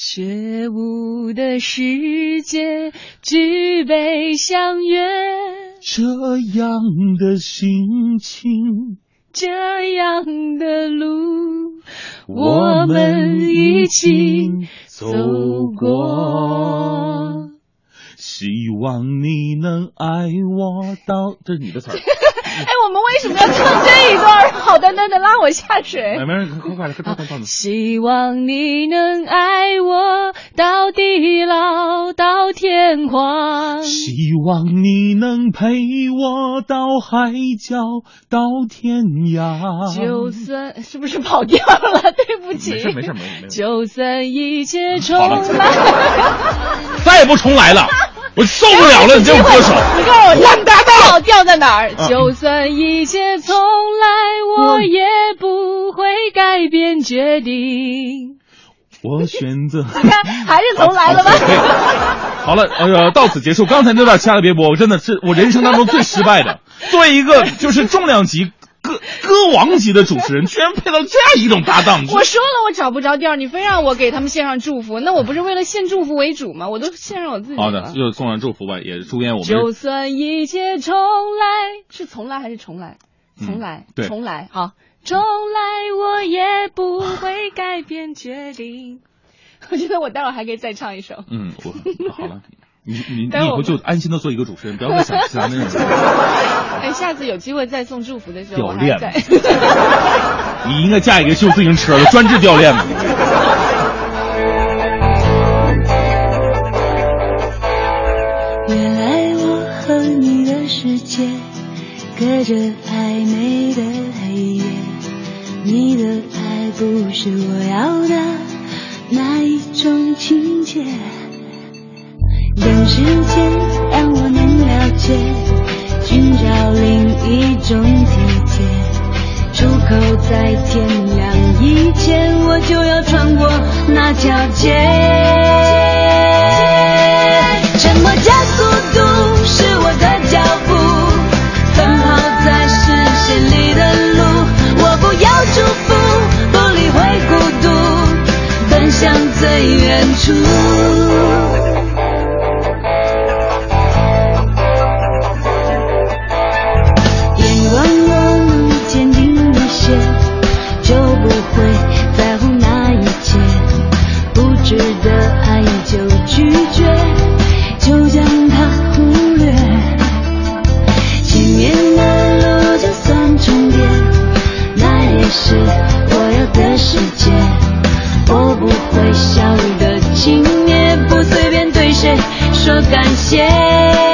Speaker 4: 雪舞的世界，举杯相约，
Speaker 3: 这样的心情，
Speaker 4: 这样的路，
Speaker 3: 我们
Speaker 4: 一
Speaker 3: 起
Speaker 4: 走过。
Speaker 3: 希望你能爱我到，这是你的词儿。
Speaker 4: 哎，我们为什么要唱这一段？好端端的拉我下水。
Speaker 3: 哎，没事，快快快，快快快！
Speaker 4: 希望你能爱我到地老到天荒。
Speaker 3: 希望你能陪我到海角到天涯。
Speaker 4: 就算是不是跑调了？对不起。
Speaker 3: 没事没事没事。
Speaker 4: 就算一切重来。
Speaker 3: 再也不重来了，我受不了了！你这种歌手，
Speaker 4: 你告诉我
Speaker 3: 完蛋
Speaker 4: 调
Speaker 3: 了！
Speaker 4: 调在哪儿？
Speaker 3: 啊
Speaker 4: 就算一切从来，我也不会改变决定。
Speaker 3: 我选择。
Speaker 4: 你看，还是重来了吧？
Speaker 3: 好了，呃，到此结束。刚才那段掐了别播，我真的是我人生当中最失败的。作为一个就是重量级歌歌王级的主持人，居然配到这样一种搭档，
Speaker 4: 我说了我找不着调，你非让我给他们献上祝福，那我不是为了献祝福为主吗？我都献上我自己。
Speaker 3: 好的，就送上祝福吧，也祝愿我们
Speaker 4: 就算一切重来，是重来还是重来？重来，
Speaker 3: 嗯对
Speaker 4: 重来，好，重来，我也不会改变决定。我觉得我待会儿还可以再唱一首。
Speaker 3: 嗯，我好了，你你你以后就安心的做一个主持人，不要再想其他那种。
Speaker 4: 哎，下次有机会再送祝福的时候，
Speaker 3: 掉链
Speaker 4: 子。
Speaker 3: 你应该嫁一个修自行车的，专治掉链子。
Speaker 1: 原来我和你的世界隔着暧昧的黑夜，你的爱不是我要的那一种情节。等时间让我能了解，寻找另一种体贴。出口在天亮以前，我就要穿过那条街。沉默加速度是我的脚步，奔跑在视线里的路。我不要祝福，不理会孤独，奔向最远处。我不会笑的轻蔑，不随便对谁说感谢。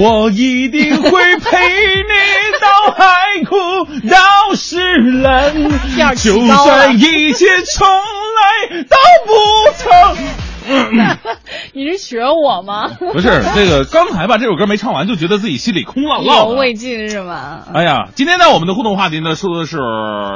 Speaker 1: 我
Speaker 3: 一定会陪你到海枯到石烂，就算一
Speaker 4: 学我吗？
Speaker 3: 不是这个，刚才吧，这首歌没唱完，就觉得自己心里空落落的。
Speaker 4: 犹未尽是吗？
Speaker 3: 哎呀，今天呢，我们的互动话题呢说的是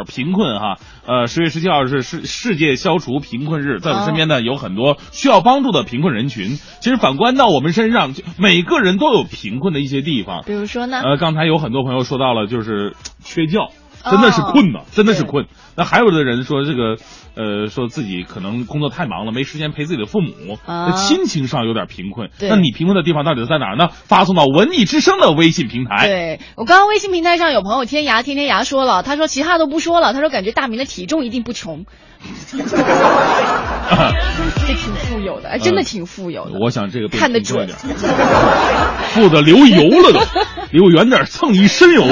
Speaker 3: 贫困哈。呃，十月十七号是世世界消除贫困日，在我身边呢有很多需要帮助的贫困人群。其实反观到我们身上，就每个人都有贫困的一些地方。
Speaker 4: 比如说呢？
Speaker 3: 呃，刚才有很多朋友说到了，就是 缺觉，真的是困呐，真的是困。那还有的人说这个，呃，说自己可能工作太忙了，没时间陪自己的父母，
Speaker 4: 啊
Speaker 3: 那亲情上有点贫困。那你贫困的地方到底在哪儿呢？发送到文艺之声的微信平台。
Speaker 4: 对我刚刚微信平台上有朋友天涯天天涯说了，他说其他都不说了，他说感觉大明的体重一定不穷，这挺富有的，哎，真的挺富有的。
Speaker 3: 我想这个被
Speaker 4: 看得准
Speaker 3: 点，富的流油了都，离我远点，蹭一身油。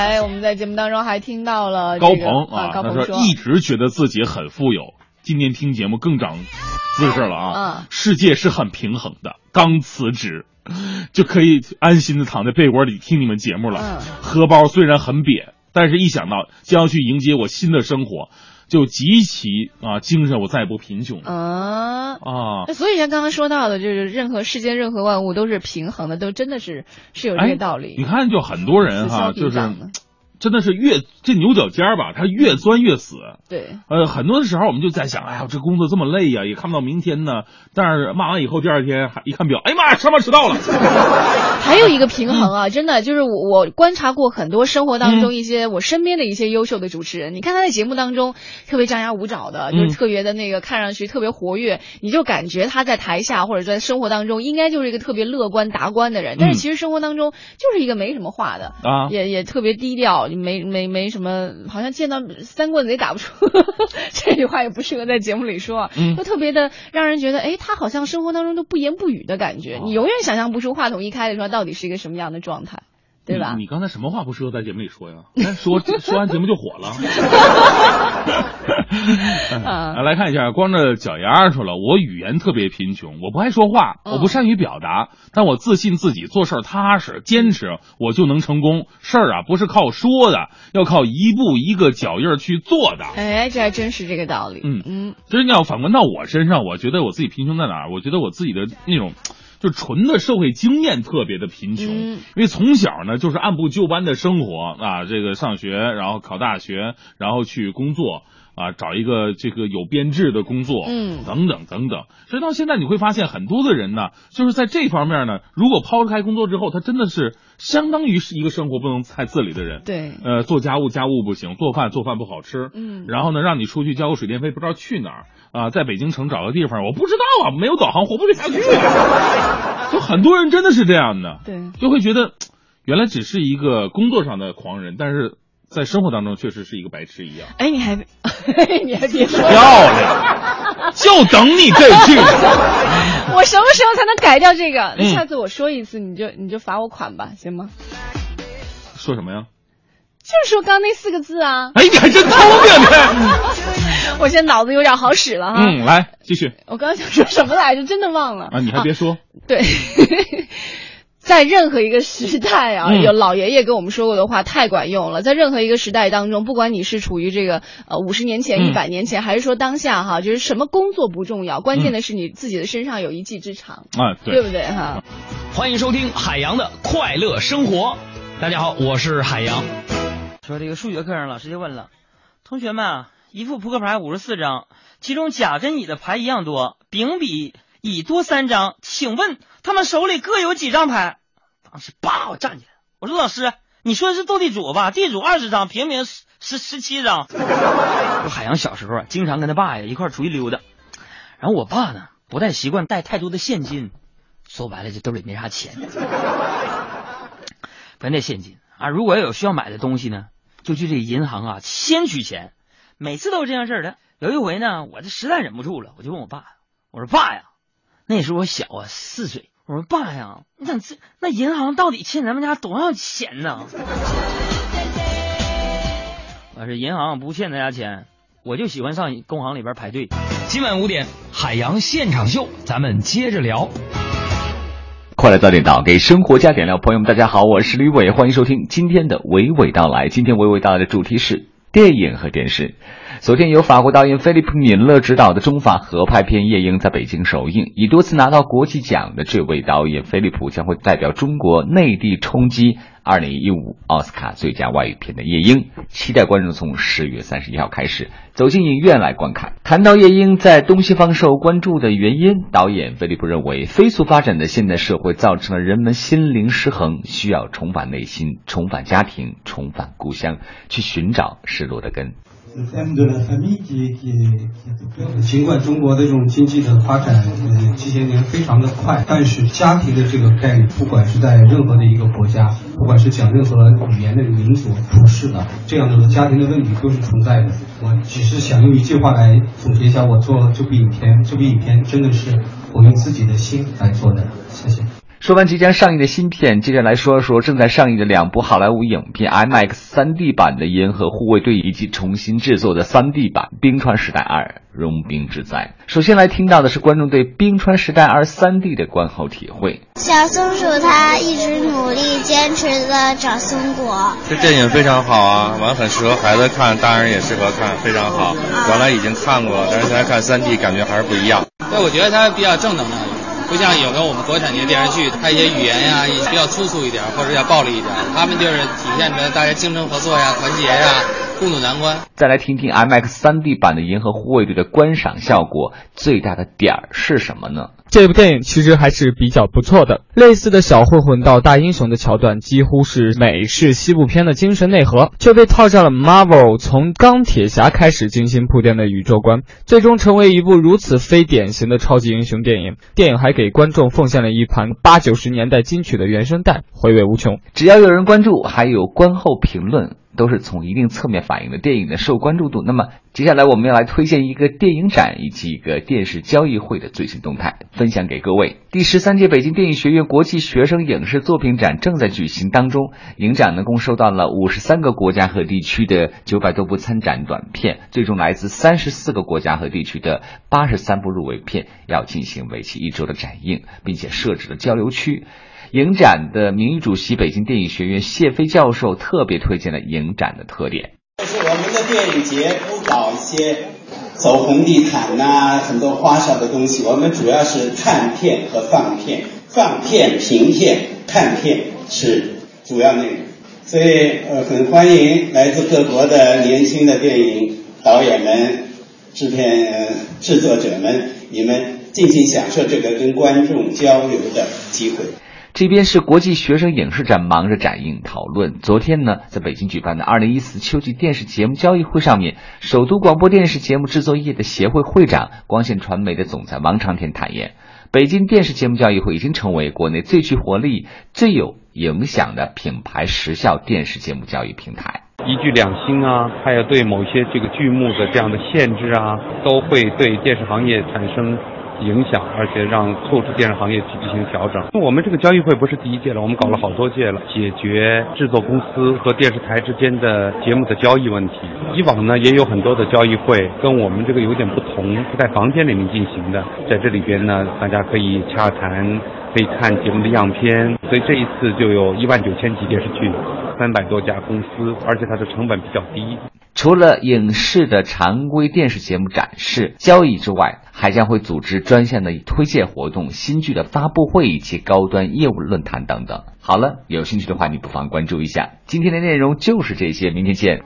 Speaker 3: 我跟你说
Speaker 4: 啊，来，我们在节目当中还听到了、这
Speaker 3: 高、鹏啊，他
Speaker 4: 高鹏
Speaker 3: 说一直觉得自己很富有，今天听节目更长姿势了啊。
Speaker 4: 嗯
Speaker 3: 世界是很平衡的，刚辞职就可以安心的躺在被窝里听你们节目了。
Speaker 4: 嗯
Speaker 3: 荷包虽然很瘪，但是一想到将要去迎接我新的生活，就极其啊精神，我再也不贫穷了。
Speaker 4: 啊。
Speaker 3: 啊，
Speaker 4: 所以像刚刚说到的，就是任何世间任何万物都是平衡的，都真的是是有这
Speaker 3: 哎
Speaker 4: 个道理。
Speaker 3: 你看，就很多人哈，就是真的是越这牛角尖儿吧，他越钻越死。
Speaker 4: 对，
Speaker 3: 呃，很多的时候我们就在想，哎呀，这工作这么累呀，也看不到明天呢。但是骂完以后，第二天还一看表，哎呀妈呀，上班迟到了。
Speaker 4: 还有一个平衡啊，真的就是我我观察过很多生活当
Speaker 3: 嗯
Speaker 4: 中一些我身边的一些优秀的主持人，你看他在节目当中特别张牙舞爪的，就是
Speaker 3: 嗯
Speaker 4: 特别的那个看上去特别活跃，你就感觉他在台下或者在生活当中应该就是一个特别乐观达观的人，但是其实生活当中就是一个没什么话的
Speaker 3: 嗯啊
Speaker 4: 也也特别低调，没没没什么，好像见到三棍子也打不出，这句话也不适合在节目里说啊，
Speaker 3: 嗯
Speaker 4: 就特别的让人觉得，哎，他好像生活当中都不言不语的感觉，
Speaker 3: 哦
Speaker 4: 你永远想象不出话筒一开的时候到底是一个什么样的状态，对吧？
Speaker 3: 你你刚才什么话不适合在节目里说呀？哎说 说完节目就火了。
Speaker 4: 啊
Speaker 3: 来 来看一下，光着脚丫说了，我语言特别贫穷，我不爱说话，
Speaker 4: 嗯
Speaker 3: 我不善于表达，但我自信自己做事儿踏实，坚持，我就能成功。事儿啊，不是靠说的，要靠一步一个脚印儿去做的。
Speaker 4: 哎，这还真是这个道理。
Speaker 3: 嗯
Speaker 4: 嗯，
Speaker 3: 其实你要反观到我身上，我觉得我自己贫穷在哪儿？我觉得我自己的那种，就纯的社会经验特别的贫穷。
Speaker 4: 嗯
Speaker 3: 因为从小呢，就是按部就班的生活啊，这个上学，然后考大学，然后去工作。啊，找一个这个有编制的工作，
Speaker 4: 嗯
Speaker 3: 等等等等。所以到现在你会发现，很多的人呢，就是在这方面呢，如果抛开工作之后，他真的是相当于是一个生活不能太自理的人。
Speaker 4: 对，
Speaker 3: 呃，做家务家务不行，做饭做饭不好吃，
Speaker 4: 嗯
Speaker 3: 然后呢，让你出去交个水电费，不知道去哪儿啊、在北京城找个地方，我不知道啊，没有导航活不下去啊。就很多人真的是这样的，
Speaker 4: 对，
Speaker 3: 就会觉得 原来只是一个工作上的狂人，但是在生活当中确实是一个白痴一样。
Speaker 4: 哎，你还 你还别说，
Speaker 3: 漂亮，就等你这句。
Speaker 4: 我什么时候才能改掉这个？
Speaker 3: 那
Speaker 4: 下次我说一次，你就你就罚我款吧，行吗？
Speaker 3: 说什么呀？
Speaker 4: 就是说刚那四个字啊。
Speaker 3: 哎，你还真聪明呢。
Speaker 4: 我现在脑子有点好使了哈。
Speaker 3: 嗯，来继续
Speaker 4: 我刚刚想说什么来着？真的忘了。
Speaker 3: 啊，你还别说，
Speaker 4: 对，在任何一个时代啊，
Speaker 3: 嗯
Speaker 4: 有老爷爷跟我们说过的话太管用了。在任何一个时代当中，不管你是处于这个呃五十年前、
Speaker 3: 嗯
Speaker 4: 一百年前，还是说当下哈，就是什么工作不重要，关键的是你自己的身上有一技之长，
Speaker 3: 啊，
Speaker 4: 对不对哈？
Speaker 6: 欢迎收听海洋的快乐生活。大家好，我是海洋。说这个数学课上，老师就问了，同学们啊，一副扑克牌五十四张，其中甲跟乙的牌一样多，丙比乙多三张，请问他们手里各有几张牌？当时叭，我站起来，我说老师，你说的是斗地主吧？地主二十张，平民十十十七张。说海洋小时候啊，经常跟他爸呀一块出去溜达，然后我爸呢不太习惯带太多的现金，说白了这兜里没啥钱。不那现金啊，如果有需要买的东西呢，就去这银行啊先取钱，每次都是这样式儿的。有一回呢，我这实在忍不住了，我就问我爸，我说爸呀，那时候我小啊四岁，我说爸呀，你想这那银行到底欠咱们家多少钱呢？我说银行不欠咱家钱，我就喜欢上工行里边排队。今晚五点，海洋现场秀，咱们接着聊。
Speaker 9: 快乐早点到，给生活加点料。朋友们，大家好，我是吕伟，欢迎收听今天的娓娓道来。今天娓娓道来的主题是电影和电视。昨天由法国导演菲利普·米勒执导的中法合拍片《夜莺》在北京首映，已多次拿到国际奖的这位导演菲利普将会代表中国内地冲击二零一五奥斯卡最佳外语片的《夜莺》，期待观众从十月三十一号开始走进影院来观看。谈到《夜莺》在东西方受关注的原因，导演菲利普认为，飞速发展的现代社会造成了人们心灵失衡，需要重返内心、重返家庭、重返故乡，去寻找失落的根。
Speaker 10: 尽管中国的这种经济的发展，呃，这些年非常的快，但是家庭的这个概念，不管是在任何的一个国家，不管是讲任何语言的民族、普世的这样的家庭的问题都是存在的。我只是想用一句话来总结一下我做这部影片，这部影片真的是我用自己的心来做的。谢谢。
Speaker 9: 说完即将上映的新片，接着来说说正在上映的两部好莱坞影片 IMAX 3D 版的《银河护卫队》以及重新制作的 3D 版《冰川时代二：融冰之灾》。首先来听到的是观众对《冰川时代二》3D 的观后体会。
Speaker 11: 小松鼠它一直努力坚持的找松果。
Speaker 12: 这电影非常好啊，完很适合孩子看，大人也适合看，非常好。原来已经看过了，但是现在看 3D 感觉还是不一样。
Speaker 13: 对，我觉得它比较正能量。不像有的我们国产的电视剧，它一些语言呀比较粗俗一点，或者要暴力一点。他们就是体现着大家精诚合作呀、团结呀、共度难关。
Speaker 9: 再来听听 MX 3D 版的《银河护卫队》的观赏效果最大的点儿是什么呢？
Speaker 14: 这部电影其实还是比较不错的。类似的小混混到大英雄的桥段，几乎是美式西部片的精神内核，却被套上了 Marvel 从钢铁侠开始精心铺垫的宇宙观，最终成为一部如此非典型的超级英雄电影。电影还给观众奉献了一盘八九十年代金曲的原声带，回味无穷。
Speaker 9: 只要有人关注，还有观后评论。都是从一定侧面反映了电影的受关注度。那么，接下来我们要来推荐一个电影展以及一个电视交易会的最新动态，分享给各位。第十三届北京电影学院国际学生影视作品展正在举行当中，影展呢共收到了五十三个国家和地区的九百多部参展短片，最终来自三十四个国家和地区的八十三部入围片要进行为期一周的展映，并且设置了交流区。影展的名誉主席、北京电影学院谢飞教授特别推荐了影展的特点。
Speaker 15: 就是我们的电影节不搞一些走红地毯呐，很多花哨的东西。我们主要是看片和放片，放片、评片、看片是主要内容。所以呃，很欢迎来自各国的年轻的电影导演们、制片制作者们，你们尽情享受这个跟观众交流的机会。
Speaker 9: 这边是国际学生影视展，忙着展映讨论。昨天呢，在北京举办的二零一四秋季电视节目交易会上面，首都广播电视节目制作业的协会会长、光线传媒的总裁王长田坦言，北京电视节目交易会已经成为国内最具活力、最有影响的品牌时效电视节目交易平台。
Speaker 16: 一剧两星啊，还有对某些这个剧目的这样的限制啊，都会对电视行业产生。影响，而且让促使电视行业去进行调整。我们这个交易会不是第一届了，我们搞了好多届了，解决制作公司和电视台之间的节目的交易问题。以往呢也有很多的交易会，跟我们这个有点不同，是在房间里面进行的。在这里边呢，大家可以洽谈，可以看节目的样片。所以这一次就有一万九千集电视剧，三百多家公司，而且它的成本比较低。
Speaker 9: 除了影视的常规电视节目展示、交易之外，还将会组织专项的推介活动、新剧的发布会以及高端业务论坛等等。好了，有兴趣的话，你不妨关注一下。今天的内容就是这些，明天见。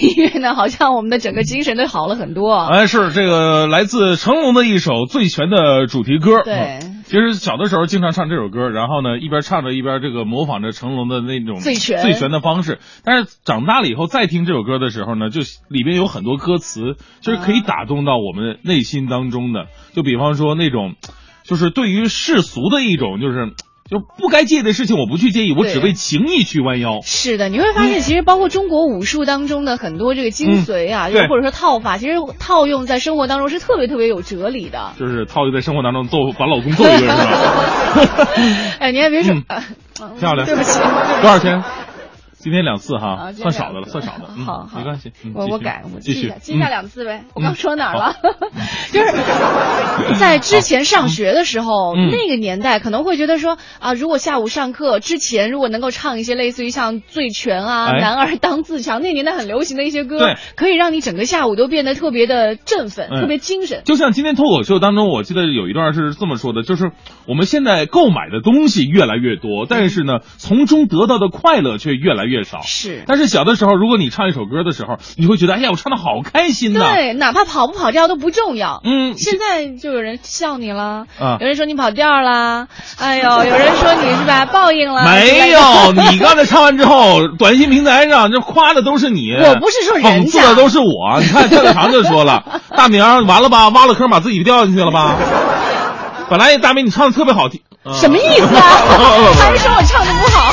Speaker 4: 音乐呢，好像我们的整个精神都好了很多。
Speaker 3: 哎，是这个来自成龙的一首《醉拳》的主题歌。
Speaker 4: 对，
Speaker 3: 其实小的时候经常唱这首歌，然后呢一边唱着一边这个模仿着成龙的那种
Speaker 4: 醉拳
Speaker 3: 醉拳的方式。但是长大了以后再听这首歌的时候呢，就里边有很多歌词，就是可以打动到我们内心当中的。就比方说那种，就是对于世俗的一种，就是。就不该介意的事情，我不去介意，我只为情义去弯腰。
Speaker 4: 是的，你会发现，其实包括中国武术当中的很多这个精髓啊，
Speaker 3: 嗯
Speaker 4: 又或者说套法，其实套用在生活当中是特别特别有哲理的。
Speaker 3: 就是套用在生活当中揍把老公揍一顿是吧？
Speaker 4: 哎，你还别说，
Speaker 3: 漂亮。
Speaker 4: 对不起，
Speaker 3: 多少钱？今天两次哈，算少的了，算少的。嗯
Speaker 4: 好好
Speaker 3: 没关系。嗯
Speaker 4: 我我改，我
Speaker 3: 继续
Speaker 4: 记一下，记一下
Speaker 3: 嗯
Speaker 4: 两次呗。我刚说哪儿了？就是 在之前上学的时候，
Speaker 3: 嗯
Speaker 4: 那个年代可能会觉得说啊，如果下午上课之前，如果能够唱一些类似于像《醉拳》啊、
Speaker 3: 哎
Speaker 4: 男儿当自强》那年代很流行的一些歌，可以让你整个下午都变得特别的振奋，
Speaker 3: 嗯
Speaker 4: 特别精神。
Speaker 3: 就像今天脱口秀当中，我记得有一段是这么说的，就是我们现在购买的东西越来越多，但是呢，从中得到的快乐却越来越少。
Speaker 4: 是
Speaker 3: 但是小的时候，如果你唱一首歌的时候，你会觉得，哎呀，我唱的好开心呐。
Speaker 4: 对，哪怕跑不跑调都不重要。
Speaker 3: 嗯
Speaker 4: 现在就有人笑你了，
Speaker 3: 啊
Speaker 4: 有人说你跑调啦，哎呦，有人说你是吧报应了。
Speaker 3: 没有，你刚才唱完之后，短信平台上这夸的都是你，
Speaker 4: 我不是说人家
Speaker 3: 讽刺的都是我。你看赵小长就说了，大明完了吧，挖了坑把自己掉进去了吧？本来大明你唱的特别好听，啊
Speaker 4: 什么意思啊？还是说我唱的不好？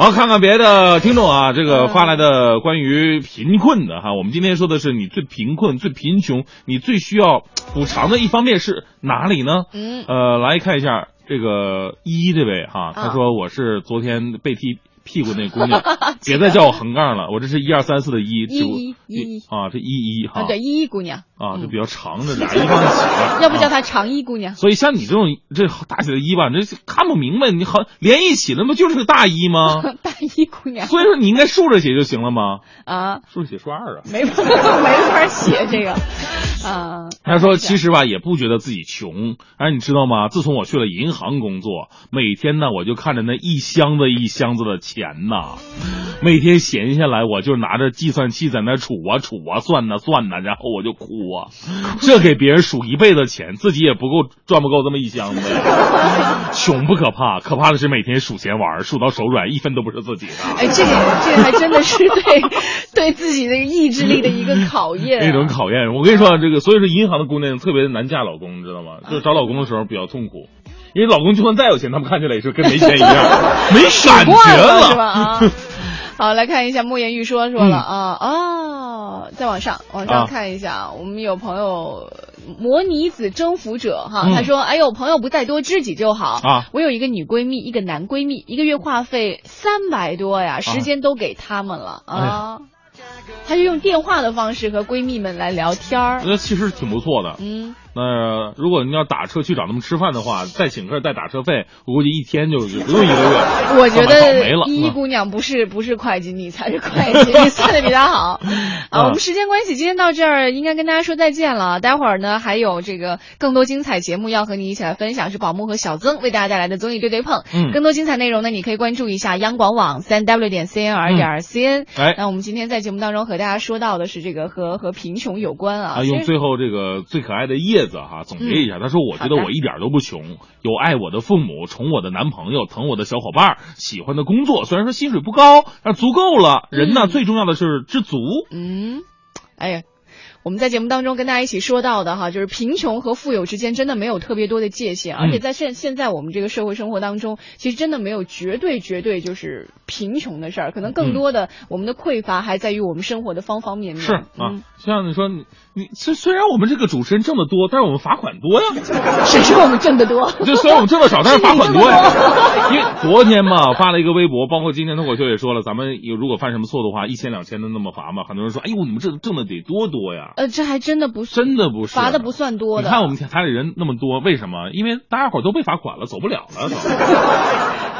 Speaker 3: 好，看看别的听众啊，这个发来的关于贫困的哈，我们今天说的是你最贫困、最贫穷，你最需要补偿的一方面是哪里呢？
Speaker 4: 嗯。
Speaker 3: 呃，来看一下这个依依这位哈，他说我是昨天被踢屁股那姑娘，别再叫我横杠了，我这是一二三四的一，
Speaker 4: 依依依依
Speaker 3: 啊，这一一哈。
Speaker 4: 啊，对，一一姑娘，
Speaker 3: 啊，就比较长的俩一放一起，
Speaker 4: 要不叫
Speaker 3: 啊
Speaker 4: 她长衣姑娘。
Speaker 3: 所以像你这种这大写的一吧，你这看不明白，你好连一起，那不就是个大一吗？
Speaker 4: 大衣姑娘。
Speaker 3: 所以说你应该竖着写就行了吗？
Speaker 4: 啊，
Speaker 3: 竖着写数二啊。
Speaker 4: 没法 没法写这个，啊，
Speaker 3: 他说：“其实吧，也不觉得自己穷。哎，你知道吗？自从我去了银行工作，每天呢，我就看着那一箱子一箱子的钱呐，每天闲下来，我就拿着计算器在那数啊数啊算呐、算呐、然后我就哭啊。这给别人数一辈子钱，自己也不够赚不够这么一箱子呀。穷不可怕，可怕的是每天数钱玩，数到手软，一分都不是自己的。
Speaker 4: 哎，这个这个还真的是对对自己的意志力的一个考验、啊。
Speaker 3: 那种考验。我跟你说，这个所以说银行的姑娘特别难嫁老公，你知道吗？就是找老公的时候比较痛苦，因为老公就算再有钱，他们看起来也是跟没钱一样，没 感觉
Speaker 4: 了
Speaker 3: 了，
Speaker 4: 是吧？啊。好，来看一下莫言玉说说了、
Speaker 3: 嗯
Speaker 4: 啊哦，再往上往
Speaker 3: 啊
Speaker 4: 上看一下，我们有朋友模拟子征服者哈，
Speaker 3: 嗯
Speaker 4: 他说：“哎呦，朋友不在多，知己就好
Speaker 3: 啊。
Speaker 4: 我有一个女闺蜜，一个男闺蜜，一个月话费三百多呀，时间都给他们了
Speaker 3: 哎
Speaker 4: 啊。他就用电话的方式和闺蜜们来聊天儿。
Speaker 3: 那其实挺不错的。
Speaker 4: 嗯，
Speaker 3: 那如果你要打车去找他们吃饭的话，再请客再打车费，我估计一天就不用一个月。
Speaker 4: 我觉
Speaker 3: 上班倒霉了
Speaker 4: 得依依
Speaker 3: 嗯
Speaker 4: 姑娘不是不是会计，你才是会计，你算的比她好。啊，我们时间关系，今天到这儿应该跟大家说再见了。待会儿呢还有这个更多精彩节目要和你一起来分享，是宝木和小曾为大家带来的综艺对对碰。
Speaker 3: 嗯
Speaker 4: 更多精彩内容呢，你可以关注一下央广网三 w 点 cnr 点 cn。
Speaker 3: 哎
Speaker 4: 那我们今天在节目当中和大家说到的是这个和和贫穷有关啊。
Speaker 3: 啊，用最后这个最可爱的叶子哈总结一下，他说：“我觉得我一点都不穷，有爱我的父母，宠我的男朋友，疼我的小伙伴儿，喜欢的工作，虽然说薪水不高，但足够了。人呢，最重要的是知足。
Speaker 4: 嗯，哎呀。我们在节目当中跟大家一起说到的哈，就是贫穷和富有之间真的没有特别多的界限，而且在现现在我们这个社会生活当中，其实真的没有绝对绝对就是贫穷的事儿，可能更多的我们的匮乏还在于我们生活的方方面面。
Speaker 3: 是啊
Speaker 4: 嗯，
Speaker 3: 像你说虽虽然我们这个主持人挣得多，但是我们罚款多呀。
Speaker 4: 谁说我们挣得多？
Speaker 3: 就虽然我们挣得少，但是罚款多呀。因为昨天嘛发了一个微博，包括今天脱口秀也说了，咱们有如果犯什么错的话，一千两千的那么罚嘛。很多人说，哎呦，你们这挣的得多多呀。
Speaker 4: 呃，这还真的不
Speaker 3: 真的不是
Speaker 4: 罚的不算多的。
Speaker 3: 你看我们台里人那么多，为什么？因为大家伙都被罚款了，走不了了。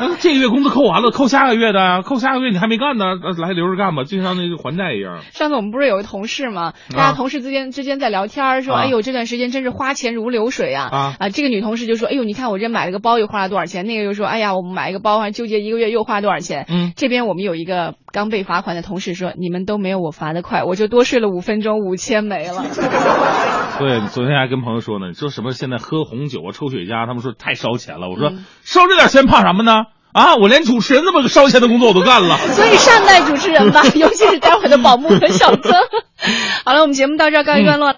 Speaker 3: 那这个月工资扣完了，扣下个月的，扣下个月你还没干呢，呃来留着干吧，就像那个还债一样。
Speaker 4: 上次我们不是有个同事吗？大家同事之间之间在聊天儿说，
Speaker 3: 啊
Speaker 4: 哎呦，这段时间真是花钱如流水啊！
Speaker 3: 啊
Speaker 4: 这个女同事就说，哎呦，你看我这买了个包又花了多少钱？那个又说，哎呀，我们买一个包还纠结一个月又花多少钱？
Speaker 3: 嗯，
Speaker 4: 这边我们有一个刚被罚款的同事说，你们都没有我罚的快，我就多睡了五分钟，五千没了。
Speaker 3: 对，昨天还跟朋友说呢，说什么现在喝红酒啊、抽雪茄，他们说太烧钱了。我说、
Speaker 4: 嗯
Speaker 3: 烧这点钱怕什么呢？啊，我连主持人这么个烧钱的工作我都干了。
Speaker 4: 所以善待主持人吧，尤其是待会儿的宝木和小曾。好了，我们节目到这儿告一段落。